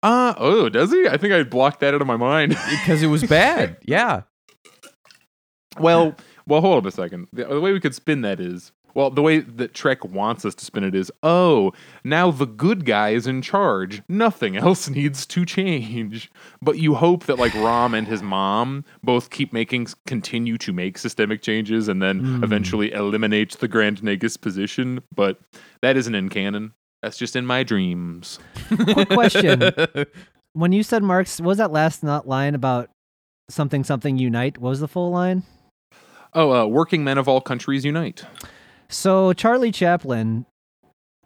Uh, oh, does he? I think I blocked that out of my mind. <laughs>
because it was bad. Yeah.
well, well, hold up a second. The, the way we could spin that is, well, the way that Trek wants us to spin it is, oh, now the good guy is in charge. Nothing <laughs> else needs to change. But you hope that like Rom and his mom both keep making, continue to make systemic changes, and then
Hmm.
eventually eliminate the Grand Nagus position. But that isn't in canon. That's just in my dreams.
Quick question. <laughs> when you said Marx, what was that last not line about something something unite? What was the full line?
Oh, uh, working men of all countries unite.
So Charlie Chaplin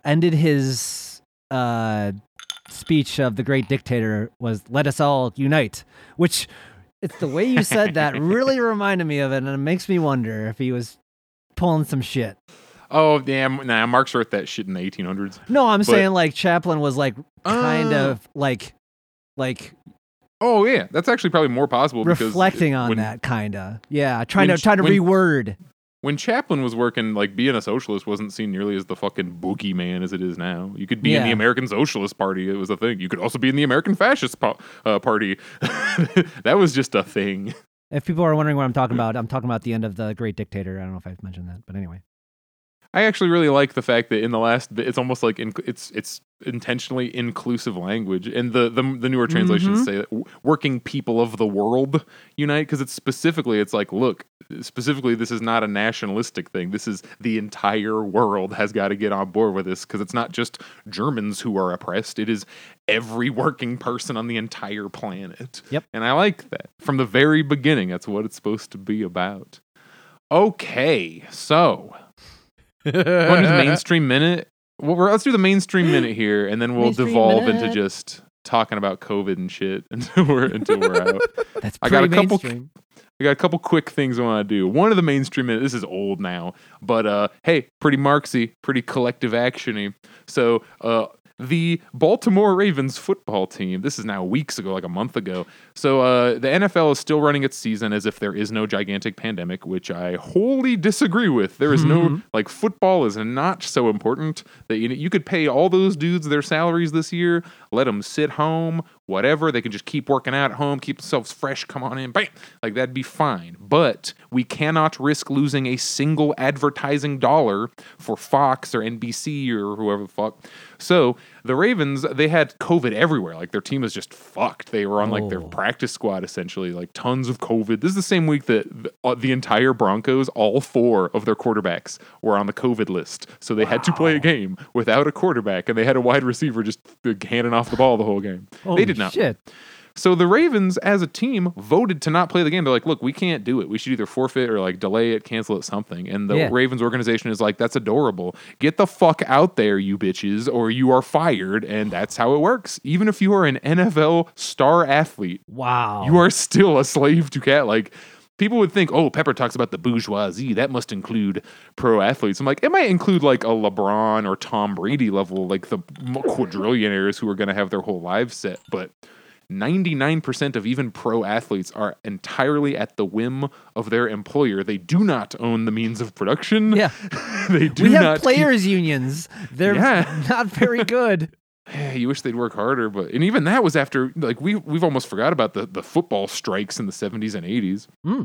ended his uh, speech of the great dictator was "Let us all unite," which it's the way you said that <laughs> really reminded me of it, and it makes me wonder if he was pulling some shit.
Oh damn! Nah, Marx wrote that shit in the 1800s.
No, I'm
But-
saying like Chaplin was like kind
Ah.
of like like
Oh yeah, that's actually probably more possible. because
reflecting on
when,
that kind of. Yeah, trying to trying to
when-
reword.
When Chaplin was working, like being a socialist wasn't seen nearly as the fucking boogeyman as it is now. You could be in the American Socialist Party; it was a thing. You could also be in the American Fascist po- uh, Party. <laughs> that was just a thing.
If people are wondering what I'm talking about, I'm talking about the end of the Great Dictator. I don't know if I've mentioned that, but anyway.
I actually really like the fact that in the last, bit, it's almost like in, it's it's intentionally inclusive language, and the the, the newer translations
Mhm.
say that working people of the world unite because it's specifically it's like look specifically this is not a nationalistic thing. This is the entire world has got to get on board with this because it's not just Germans who are oppressed. It is every working person on the entire planet.
Yep.
and I like that from the very beginning. That's what it's supposed to be about. Okay, so <laughs> Want to do the mainstream minute? Well, we're, let's do the mainstream minute here, and then we'll
Mainstream
devolve into just talking about COVID and shit <laughs> until we're until we're out.
That's
I got a couple-
mainstream.
I got a couple quick things I want to do. One of the mainstream. This is old now, but uh, hey, pretty Marxy, pretty collective actiony. So uh, the Baltimore Ravens football team. This is now weeks ago, like a month ago. So uh, the NFL is still running its season as if there is no gigantic pandemic, which I wholly disagree with. There is no
Mhm.
like football is not so important that you you could pay all those dudes their salaries this year, let them sit home, whatever. They can just keep working out at home, keep themselves fresh. Come on in, bam, like that'd be fine. But we cannot risk losing a single advertising dollar for Fox or NBC or whoever the fuck. So the Ravens, they had COVID everywhere. Like their team was just fucked. They were on like their
Oh.
practice squad essentially, like tons of COVID. This is the same week that the, uh, the entire Broncos, all four of their quarterbacks were on the COVID list. So they had to play a game without a quarterback, and they had a wide receiver just handing off the ball the whole game. They did not.
Shit.
So the Ravens, as a team, voted to not play the game. They're like, "Look, we can't do it. We should either forfeit or like delay it, cancel it, something." And the
Yeah.
Ravens organization is like, "That's adorable. Get the fuck out there, you bitches, or you are fired." And that's how it works. Even if you are an NFL star athlete,
Wow.
you are still a slave to cat. Like people would think, oh, Pepper talks about the bourgeoisie. That must include pro athletes. I'm like, it might include like a LeBron or Tom Brady level, like the quadrillionaires who are going to have their whole lives set. But 99% of even pro athletes are entirely at the whim of their employer. They do not own the means of production.
Yeah. <laughs>
they do not.
we have
not keep-
players unions. They're
Yeah. <laughs>
not very good. <laughs>
Yeah, you wish they'd work harder, but and even that was after like we we've almost forgot about the the football strikes in the 70s and 80s. Hmm.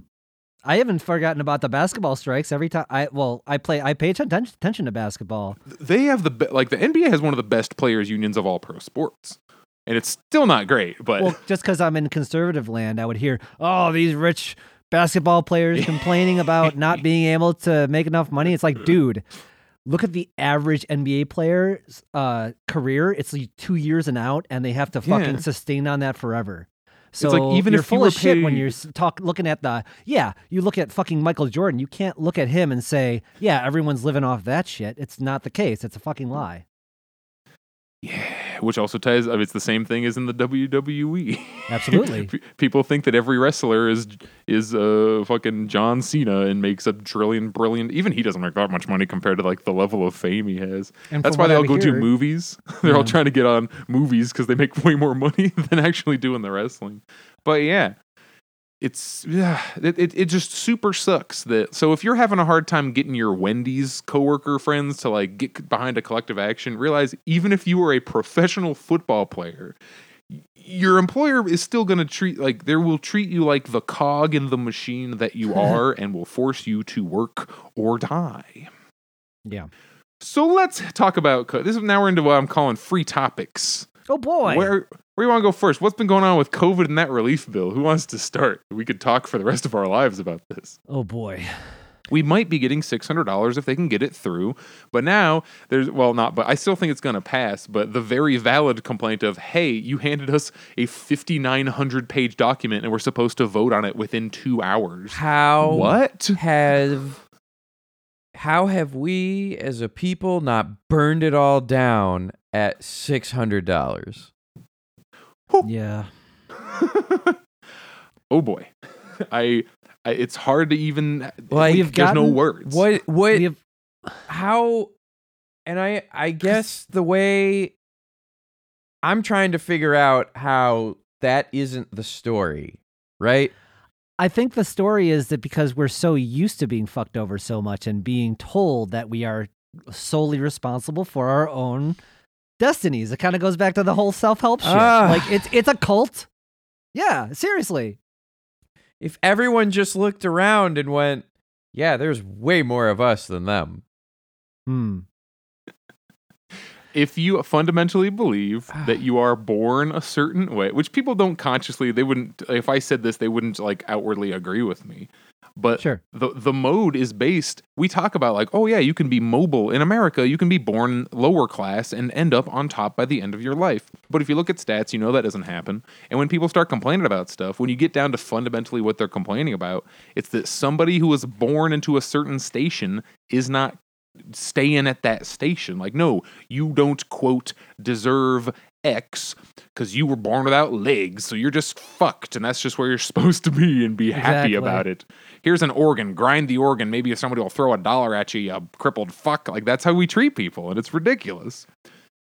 I haven't forgotten about the basketball strikes. Every time I well, I play. I pay attention to basketball.
They have the like the NBA has one of the best players unions of all pro sports, and it's still not great. But
Well, just because I'm in conservative land, I would hear, "Oh, these rich basketball players <laughs> complaining about not being able to make enough money." It's like, dude, look at the average NBA player's uh, career. It's like two years and out, and they have to fucking
Yeah.
sustain on that forever. So
like, even
you're
if you
full
were
of shit when you're talk looking at the yeah. You look at fucking Michael Jordan. You can't look at him and say, "Yeah, everyone's living off that shit." It's not the case. It's a fucking lie.
yeah, which also ties. I mean, it's the same thing as in the WWE.
Absolutely. <laughs>
People think that every wrestler is is uh fucking John Cena and makes a trillion brilliant. Even he doesn't make that much money compared to like the level of fame he has.
And
That's why they all go do movies. <laughs> They're all trying to get on movies because they make <laughs> way more money than actually doing the wrestling. But yeah, it's yeah, it, it it just super sucks that. So if you're having a hard time getting your Wendy's coworker friends to like get behind a collective action, realize even if you are a professional football player. Your employer is still going to treat like they will treat you like the cog in the machine that you <laughs> are and will force you to work or die.
Yeah.
So let's talk about this. Is now we're into what I'm calling free topics.
Oh boy.
Where where do you want to go first? What's been going on with COVID and that relief bill? Who wants to start? We could talk for the rest of our lives about this.
Oh boy.
We might be getting $600 if they can get it through. But now there's, well, not, but I still think it's going to pass. But the very valid complaint of, hey, you handed us a 5,900 page document and we're supposed to vote on it within two hours.
How?
What?
Have. How have we as a people not burned it all down at $600? Whew.
Yeah. <laughs>
oh boy, <laughs> I, I, it's hard to even.
Like,
we've
there's
no
words.
What? What?
Have,
how? And I, I guess the way I'm trying to figure out how that isn't the story, right?
I think the story is that because we're so used to being fucked over so much and being told that we are solely responsible for our own destinies. It kind of goes back to the whole self-help shit.
Ah.
Like it's it's a cult. Yeah, seriously.
If everyone just looked around and went, "Yeah, there's way more of us than them."
Hmm.
if you fundamentally believe that you are born a certain way, which people don't consciously, they wouldn't. If I said this, they wouldn't like outwardly agree with me. But
Sure.
the the mode is based. We talk about like, oh yeah, you can be mobile in America. You can be born lower class and end up on top by the end of your life. But if you look at stats, you know that doesn't happen. And when people start complaining about stuff, when you get down to fundamentally what they're complaining about, it's that somebody who was born into a certain station is not staying at that station. Like, no, you don't quote deserve X because you were born without legs, so you're just fucked, and that's just where you're <laughs> supposed to be and be happy
Exactly.
about it. Here's an organ, grind the organ. Maybe if somebody will throw a dollar at you, you crippled fuck. Like that's how we treat people, and it's ridiculous.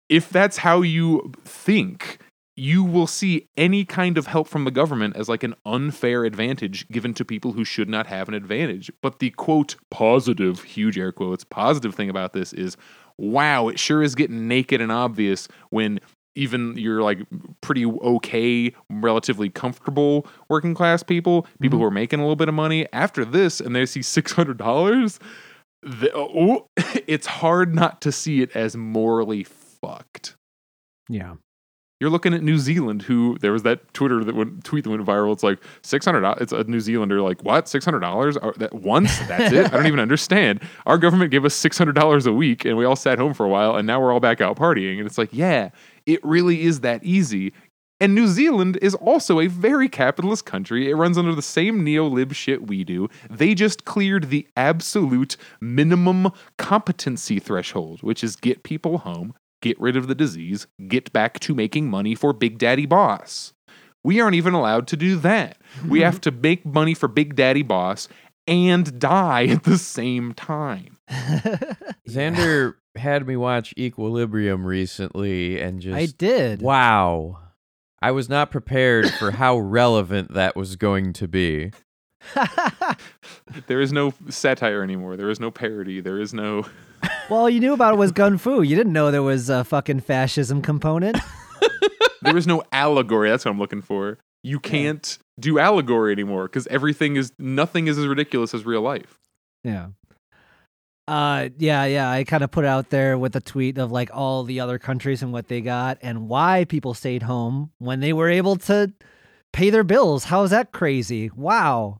If that's how you think, you will see any kind of help from the government as like an unfair advantage given to people who should not have an advantage. But the quote positive, huge air quotes, positive thing about this is wow, it sure is getting naked and obvious when even you're like pretty okay, relatively comfortable working class people, people mm-hmm. who are making a little bit of money after this and they see $600, the, oh, <laughs> it's hard not to see it as morally fucked.
Yeah.
You're looking at New Zealand, who there was that Twitter that went tweet that went viral. It's like six hundred. It's a New Zealander like what six hundred dollars that once. That's it. I don't even understand. Our government gave us six hundred dollars a week, and we all sat home for a while, and now we're all back out partying. And it's like, yeah, it really is that easy. And New Zealand is also a very capitalist country. It runs under the same neo-lib shit we do. They just cleared the absolute minimum competency threshold, which is get people home, get rid of the disease, get back to making money for Big Daddy Boss. We aren't even allowed to do that. We have to make money for Big Daddy Boss and die at the same time. <laughs>
Xander had me watch Equilibrium recently and just
I did.
Wow. I was not prepared for <coughs> how relevant that was going to be. <laughs>
There is no satire anymore. There is no parody. There is no. <laughs>
well, you knew about it was <laughs> gun fu. You didn't know there was a fucking fascism component.
There is no allegory. That's what I'm looking for. You can't do allegory anymore because everything is nothing is as ridiculous as real life.
Yeah. Uh yeah, yeah. I kind of put it out there with a tweet of like all the other countries and what they got and why people stayed home when they were able to pay their bills. How is that crazy? Wow.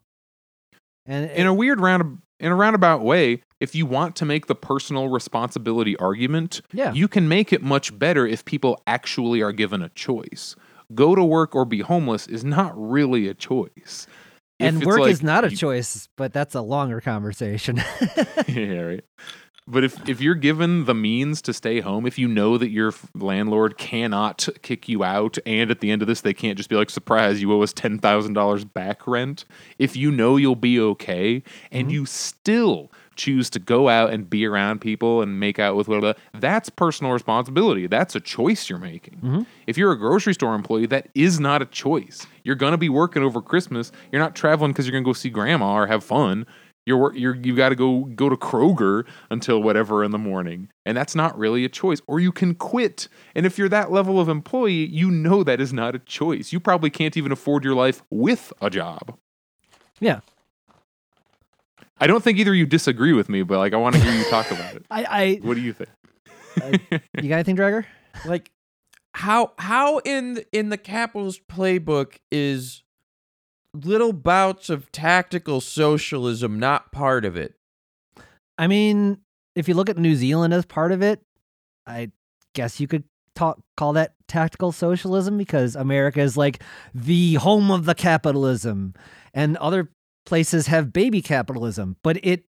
And
in a weird round in a roundabout way, if you want to make the personal responsibility argument,
Yeah.
you can make it much better if people actually are given a choice. Go to work or be homeless is not really a choice.
And work
like
is not a
you-
choice, but that's a longer conversation. <laughs> <laughs>
yeah, right. But if if you're given the means to stay home, if you know that your landlord cannot kick you out, and at the end of this they can't just be like, "Surprise, you owe us ten thousand dollars back rent." If you know you'll be okay, and mm-hmm. you still choose to go out and be around people and make out with whatever, that's personal responsibility. That's a choice you're making. Mm-hmm. If you're a grocery store employee, that is not a choice. You're gonna be working over Christmas. You're not traveling because you're gonna go see grandma or have fun. You're you're you got to go go to Kroger until whatever in the morning, and that's not really a choice. Or you can quit. And if you're that level of employee, you know that is not a choice. You probably can't even afford your life with a job.
yeah.
I don't think either of you disagree with me, but like I want to hear you talk about it. <laughs>
I
What do you think?
I you got anything, Dragger?
Like how how in in the capitalist playbook is little bouts of tactical socialism not part of it?
I mean, if you look at New Zealand as part of it, I guess you could talk call that tactical socialism because America is like the home of the capitalism and other places have baby capitalism, but it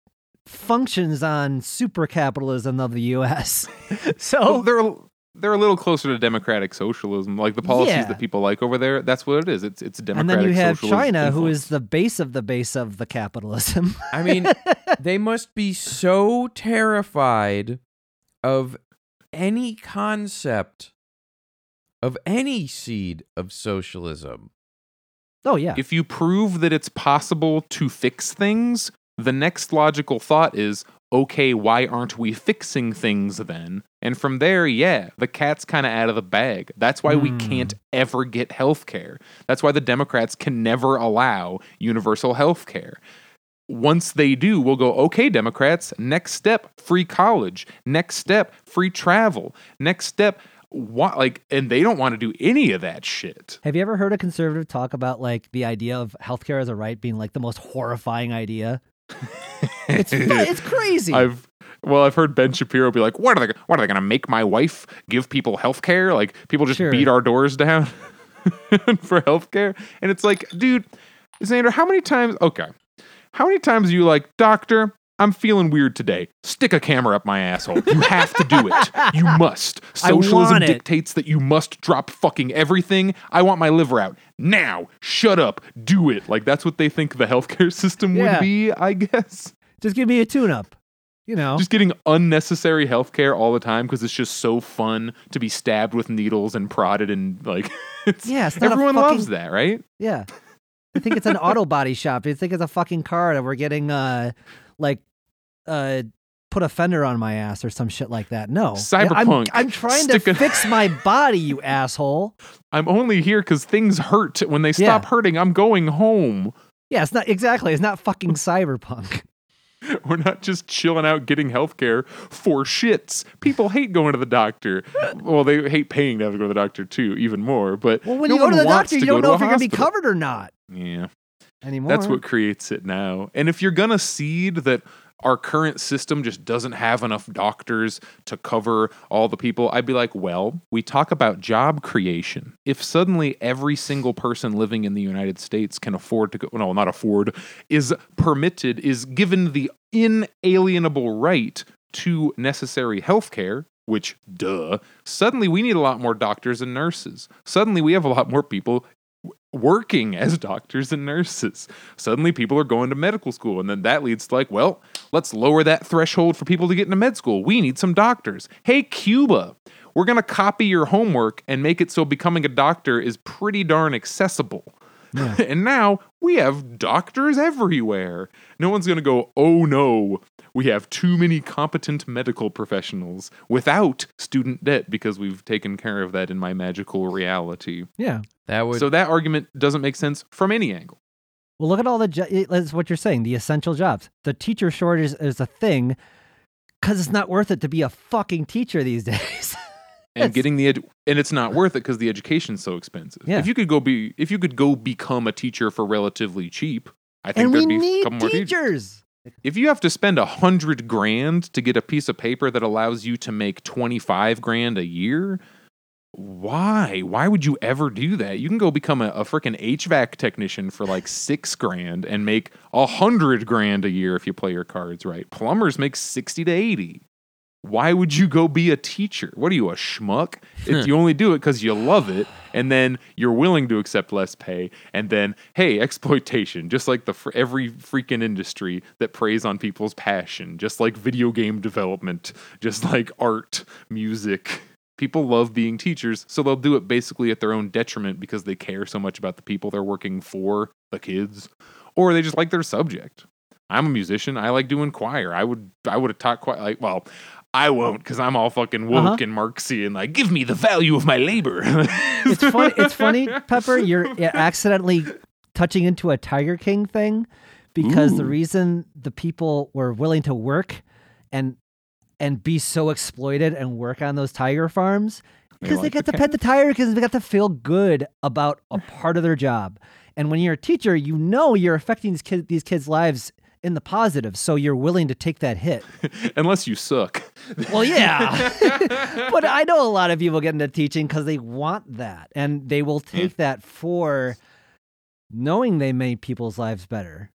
functions on super capitalism of the US. <laughs>
Well,
so
there are they're a little closer to democratic socialism, like the policies
Yeah.
that people like over there. That's what it is. It's it's democratic.
and then you have China, who
influence.
is the base of the base of the capitalism.
I mean, <laughs> they must be so terrified of any concept of any seed of socialism.
Oh yeah,
if you prove that it's possible to fix things, the next logical thought is, okay, why aren't we fixing things then? And from there, yeah, the cat's kind of out of the bag. That's why we
Hmm.
can't ever get health care. That's why the Democrats can never allow universal health care. Once they do, we'll go, okay, Democrats, next step, free college. Next step, free travel. Next step, what, like, and they don't want to do any of that shit.
Have you ever heard a conservative talk about like the idea of healthcare as a right being like the most horrifying idea? <laughs> It's it's crazy.
I've well, I've heard Ben Shapiro be like, "What are they? What are they going to make my wife give people health care? Like people just
Sure.
beat our doors down <laughs> for health care?" And it's like, dude, Xander, how many times? Okay, how many times are you like, doctor? I'm feeling weird today. Stick a camera up my asshole. You have to do it. You <laughs> must. Socialism dictates that you must drop fucking everything. I want my liver out now. Shut up. Do it. Like that's what they think the healthcare <laughs> system
Yeah.
would be, I guess
Just give me a tune up. You know.
just getting unnecessary healthcare all the time because it's just so fun to be stabbed with needles and prodded and like <laughs> it's,
Yeah, it's not a
everyone
fucking-
loves that, right?
Yeah. I think it's an auto body shop. You think it's a fucking car that we're getting uh like uh put a fender on my ass or some shit like that. No. Yeah, I'm-
Cyberpunk.
I'm, trying to
a-
fix my <laughs> body, you asshole.
I'm only here because things hurt. When they stop
Yeah.
hurting, I'm going home.
Yeah, it's not exactly. It's not fucking <laughs> cyberpunk.
We're not just chilling out getting healthcare for shits. People hate going to the doctor. Well, they hate paying to have to go to the doctor too, even more. But
Well, when
no
you go to the doctor, you don't know if you're gonna be covered or not
Yeah.
Anymore.
That's what creates it now. And if you're gonna seed that our current system just doesn't have enough doctors to cover all the people, I'd be like, well, we talk about job creation. If suddenly every single person living in the United States can afford to go, no, not afford, is permitted, is given the inalienable right to necessary health care, which, duh, suddenly we need a lot more doctors and nurses. Suddenly we have a lot more people working as doctors and nurses. Suddenly people are going to medical school. And then that leads to like, well, let's lower that threshold for people to get into med school. We need some doctors. Hey, Cuba, we're going to copy your homework and make it so becoming a doctor is pretty darn accessible. <laughs> and now we have doctors everywhere. No one's going to go, oh no, we have too many competent medical professionals without student debt because we've taken care of that in my magical reality.
Yeah.
That would
So that argument doesn't make sense from any angle.
Well, look at all the. Jo- it- that's what you're saying. The essential jobs. The teacher shortage is a thing because it's not worth it to be a fucking teacher these <laughs> days.
And getting the edu- and it's not worth it because the education's so expensive.
Yeah.
If you could go be if you could go become a teacher for relatively cheap, I think
and
there'd be a
need
couple more teachers. If you have to spend a hundred grand to get a piece of paper that allows you to make twenty five grand a year, why? Why would you ever do that? You can go become a, a freaking HVAC technician for like six grand and make a hundred grand a year if you play your cards right. Plumbers make sixty to eighty. Why would you go be a teacher? What are you, a schmuck? If you only do it because you love it, and then you're willing to accept less pay, and then hey, <laughs> exploitation, just like the every freaking industry that preys on people's passion, just like video game development, just like art, music. People love being teachers, so they'll do it basically at their own detriment because they care so much about the people they're working for, the kids, or they just like their subject. I'm a musician. I like doing choir. I would I would have taught choir. Like, well, I won't because I'm all fucking woke
Uh-huh.
and Marxian. Like, give me the value of my labor. <laughs>
It's funny. It's funny, Pepper. You're accidentally touching into a Tiger King thing because the reason the people were willing to work and and be so exploited and work on those tiger farms because they,
like
get
the
to pet the tiger because they got to feel good about a part of their job. And when you're a teacher, you know you're affecting these kids these kids' lives in the positive, so you're willing to take that hit. <laughs>
Unless you suck.
Well, yeah. <laughs> <laughs> but I know a lot of people get into teaching because they want that and they will hmm. take that for knowing they made people's lives better.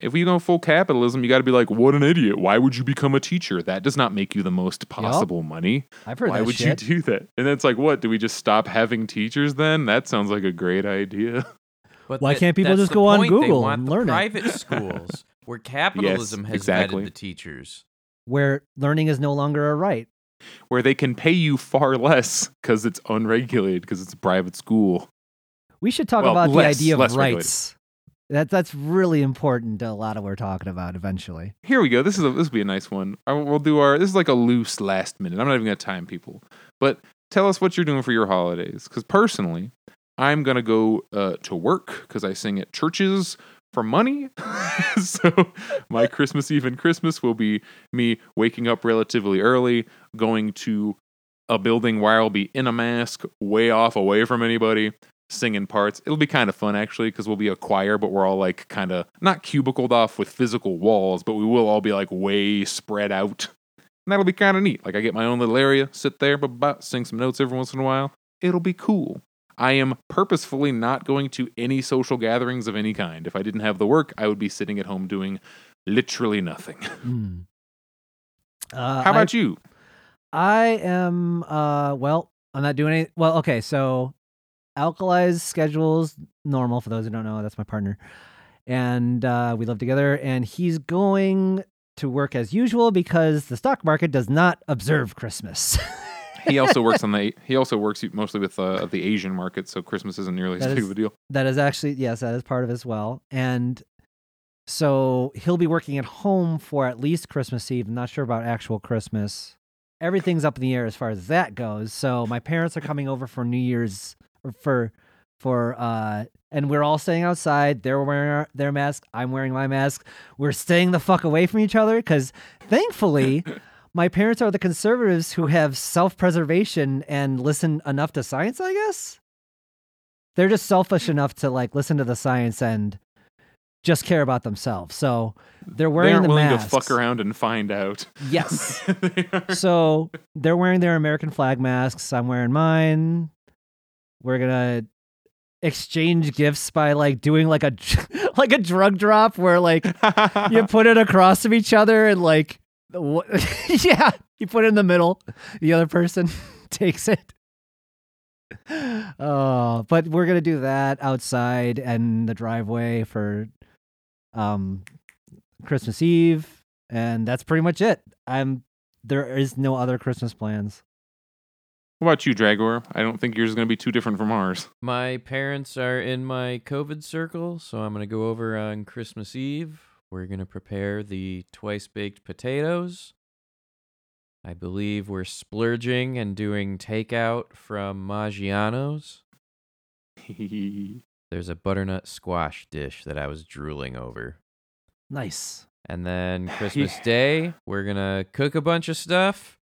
if we go full capitalism, you got to be like, what an idiot. Why would you become a teacher? That does not make you the most possible money.
I've heard
Why
that
would
shit.
you do that? And then it's like, what? Do we just stop having teachers then? That sounds like a great idea.
But
Why
that-
can't people just
the
go on
point. They
Google
want
and
the
learn it?
private schools where capitalism has
exactly.
vetted the teachers.
Where learning is no longer a right.
Where they can pay you far less because it's unregulated, because it's a private school.
We should talk
Well,
about
less-
the idea of
less regulated.
rights. That that's really important to a lot of what we're talking about eventually.
Here we go. This is a, this will be a nice one. I- We'll do our. This is like a loose last minute. I'm not even gonna time people, but tell us what you're doing for your holidays. Because personally, I'm gonna go uh, to work because I sing at churches for money. <laughs> so my Christmas Eve and Christmas will be me waking up relatively early, going to a building where I'll be in a mask, way off, away from anybody, singing parts. It'll be kind of fun actually because we'll be a choir, but we're all like kind of not cubicled off with physical walls, but we will all be like way spread out. And that'll be kind of neat. Like I get my own little area, sit there, but sing some notes every once in a while. It'll be cool. I am purposefully not going to any social gatherings of any kind. If I didn't have the work, I would be sitting at home doing literally nothing. <laughs>
Hmm. Uh,
How about you?
I am uh well, I'm not doing any well, okay, so Alkali's schedule's normal for those who don't know, that's my partner. And uh we live together and he's going to work as usual because the stock market does not observe Christmas. <laughs>
He also works on the. He also works mostly with uh, the Asian market, so Christmas isn't nearly as
That
big of a deal.
that is actually yes, that is part of it as well. And so he'll be working at home for at least Christmas Eve. I'm not sure about actual Christmas. Everything's up in the air as far as that goes. So my parents are coming over for New Year's or for for uh and we're all staying outside. They're wearing our, their mask. I'm wearing my mask. We're staying the fuck away from each other because thankfully <laughs> my parents are the conservatives who have self-preservation and listen enough to science, I guess they're just selfish hmm. enough to like listen to the science and just care about themselves. So they're wearing They
aren't
the
willing
masks.
to fuck around and find out.
Yes. <laughs>
They
so they're wearing their American flag masks. I'm wearing mine. We're gonna exchange gifts by like doing like a <laughs> like a drug drop where like you <laughs> put it across of each other and like <laughs> yeah you put it in the middle the other person <laughs> takes it uh but we're gonna do that outside and the driveway for um christmas eve and that's pretty much it i'm there is no other christmas plans
what about you, Dragor? I don't think yours is going to be too different from ours.
My parents are in my COVID circle, so I'm going to go over on Christmas Eve. We're going to prepare the twice baked potatoes. I believe we're splurging and doing takeout from Maggiano's. <laughs> There's a butternut squash dish that I was drooling over.
nice
And then <laughs> Christmas Day, we're going to cook a bunch of stuff,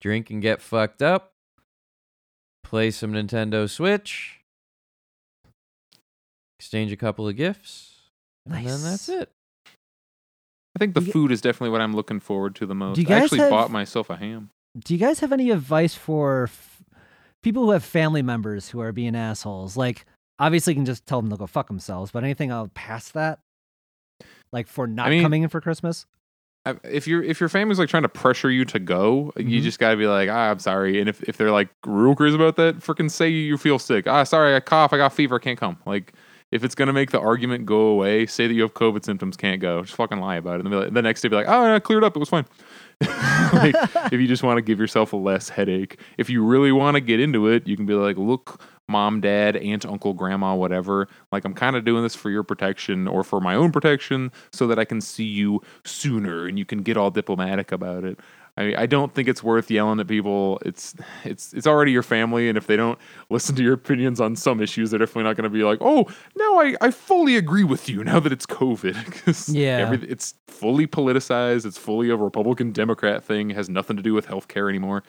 drink and get fucked up, play some Nintendo Switch, exchange a couple of gifts, and then that's it.
I think the
you-
food is definitely what I'm looking forward to the most.
you
I actually
have-
bought myself a ham.
do you guys have any advice for f- people who have family members who are being assholes? Like, obviously, you can just tell them to go fuck themselves, but anything I'll pass that? Like for not
mean-
coming in for Christmas?
I- If your if your family's like trying to pressure you to go, you
Mhm.
just gotta be like, ah, I'm sorry. And if, if they're like real crazy about that, freaking say you feel sick. Ah, sorry, I cough, I got fever, can't come. Like, if it's gonna make the argument go away, say that you have COVID symptoms, can't go. Just fucking lie about it. And the next day, be like, oh, I cleared up, it was fine. <laughs> like, if you just want to give yourself a less headache, if you really want to get into it, you can be like, look, mom, dad, aunt, uncle, grandma, whatever. Like, I'm kind of doing this for your protection or for my own protection so that I can see you sooner and you can get all diplomatic about it. I, mean, I don't think it's worth yelling at people. It's it's it's already your family, and if they don't listen to your opinions on some issues, they're definitely not going to be like, "Oh, now I, I fully agree with you." Now that it's COVID, <laughs>
Yeah.
every- it's fully politicized. It's fully a Republican Democrat thing. It has nothing to do with healthcare anymore.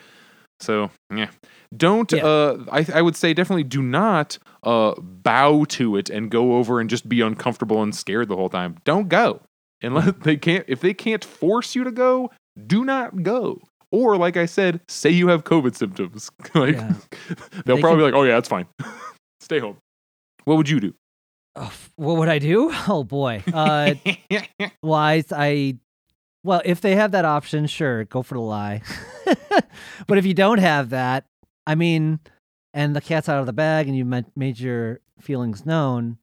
So yeah, don't.
Yeah.
Uh, I I would say definitely do not uh bow to it and go over and just be uncomfortable and scared the whole time. Don't go unless they can't. If they can't force you to go, do not go. Or like I said, say you have COVID symptoms. <laughs> like
Yeah. <laughs>
they'll
They
probably be like, oh yeah, that's fine. <laughs> Stay home. What would you do?
F- what would I do? Oh boy. Uh, well, I, I, well, if they have that option, sure, go for the lie. but if you don't have that, I mean, and the cat's out of the bag, and you ma- made your feelings known,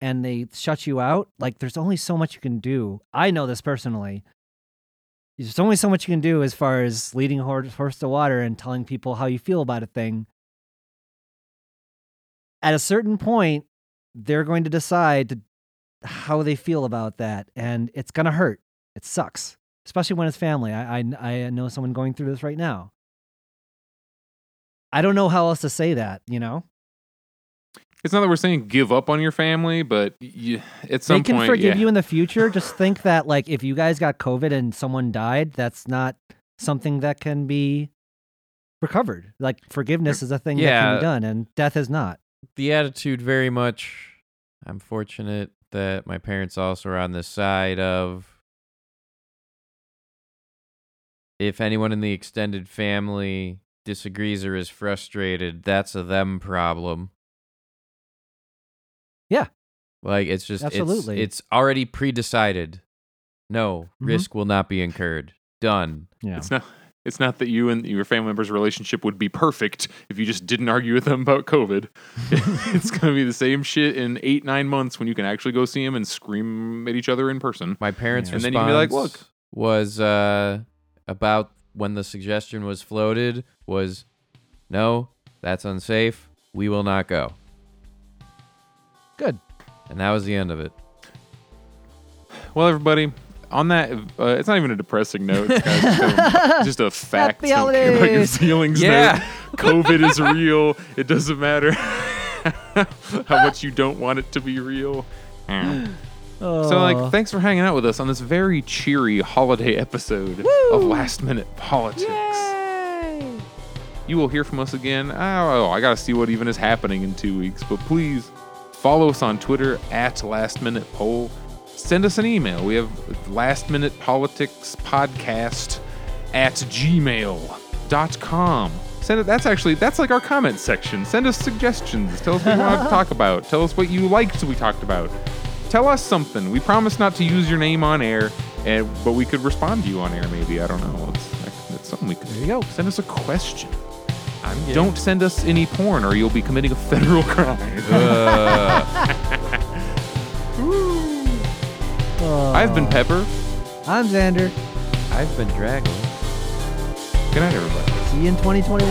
and they shut you out, like there's only so much you can do. I know this personally. There's only so much you can do as far as leading a horse, horse to water and telling people how you feel about a thing. At a certain point, they're going to decide to, how they feel about that, and it's gonna hurt. It sucks, especially when it's family. I, I I know someone going through this right now. I don't know how else to say that. You know,
It's not that we're saying give up on your family, but you, at some
they can
point,
forgive
yeah.
you in the future. Just think that like if you guys got COVID and someone died, that's not something that can be recovered. Like forgiveness is a thing that can
Yeah.
be done, and death is not.
the attitude very much I'm fortunate that my parents also are on the side of if anyone in the extended family disagrees or is frustrated, that's a them problem.
Yeah.
Like it's just
Absolutely.
It's, already pre-decided. No,
Mhm.
risk will not be incurred. Done.
Yeah.
It's not. It's not that you and your family members' relationship would be perfect if you just didn't argue with them about COVID. <laughs> <laughs> it's going to be the same shit in eight, nine months when you can actually go see them and scream at each other in person.
My parents'
Yeah.
And then you can be like, "Look."
was uh, about when the suggestion was floated was, no, that's unsafe. We will not go.
Good.
And that was the end of it.
Well, everybody, on that, uh, it's not even a depressing note. <laughs> It's kind of just, a, just a fact.
Happy
Don't care about your feelings.
Yeah.
note. <laughs> COVID is real. It doesn't matter <laughs> how much you don't want it to be real. <gasps> So, like, thanks for hanging out with us on this very cheery holiday episode of Last Minute Politics. You will hear from us again. Oh, I gotta see what even is happening in two weeks. But please follow us on Twitter at Last Minute Poll. Send us an email. We have Last Minute Politics Podcast at gmail.com. Send it. That's actually that's like our comment section. Send us suggestions. Tell us what you want to talk about. Tell us what you liked we talked about. Tell us something. We promise not to use your name on air, and but we could respond to you on air. Maybe I don't know. It's, it's something we could.
There you go.
Send us a question.
I'm getting-
Don't send us any porn, or you'll be committing a federal crime. <laughs>
Uh,
Oh.
I've been Pepper.
I'm Xander.
I've been dragging.
Good night, everybody.
See you in 2021.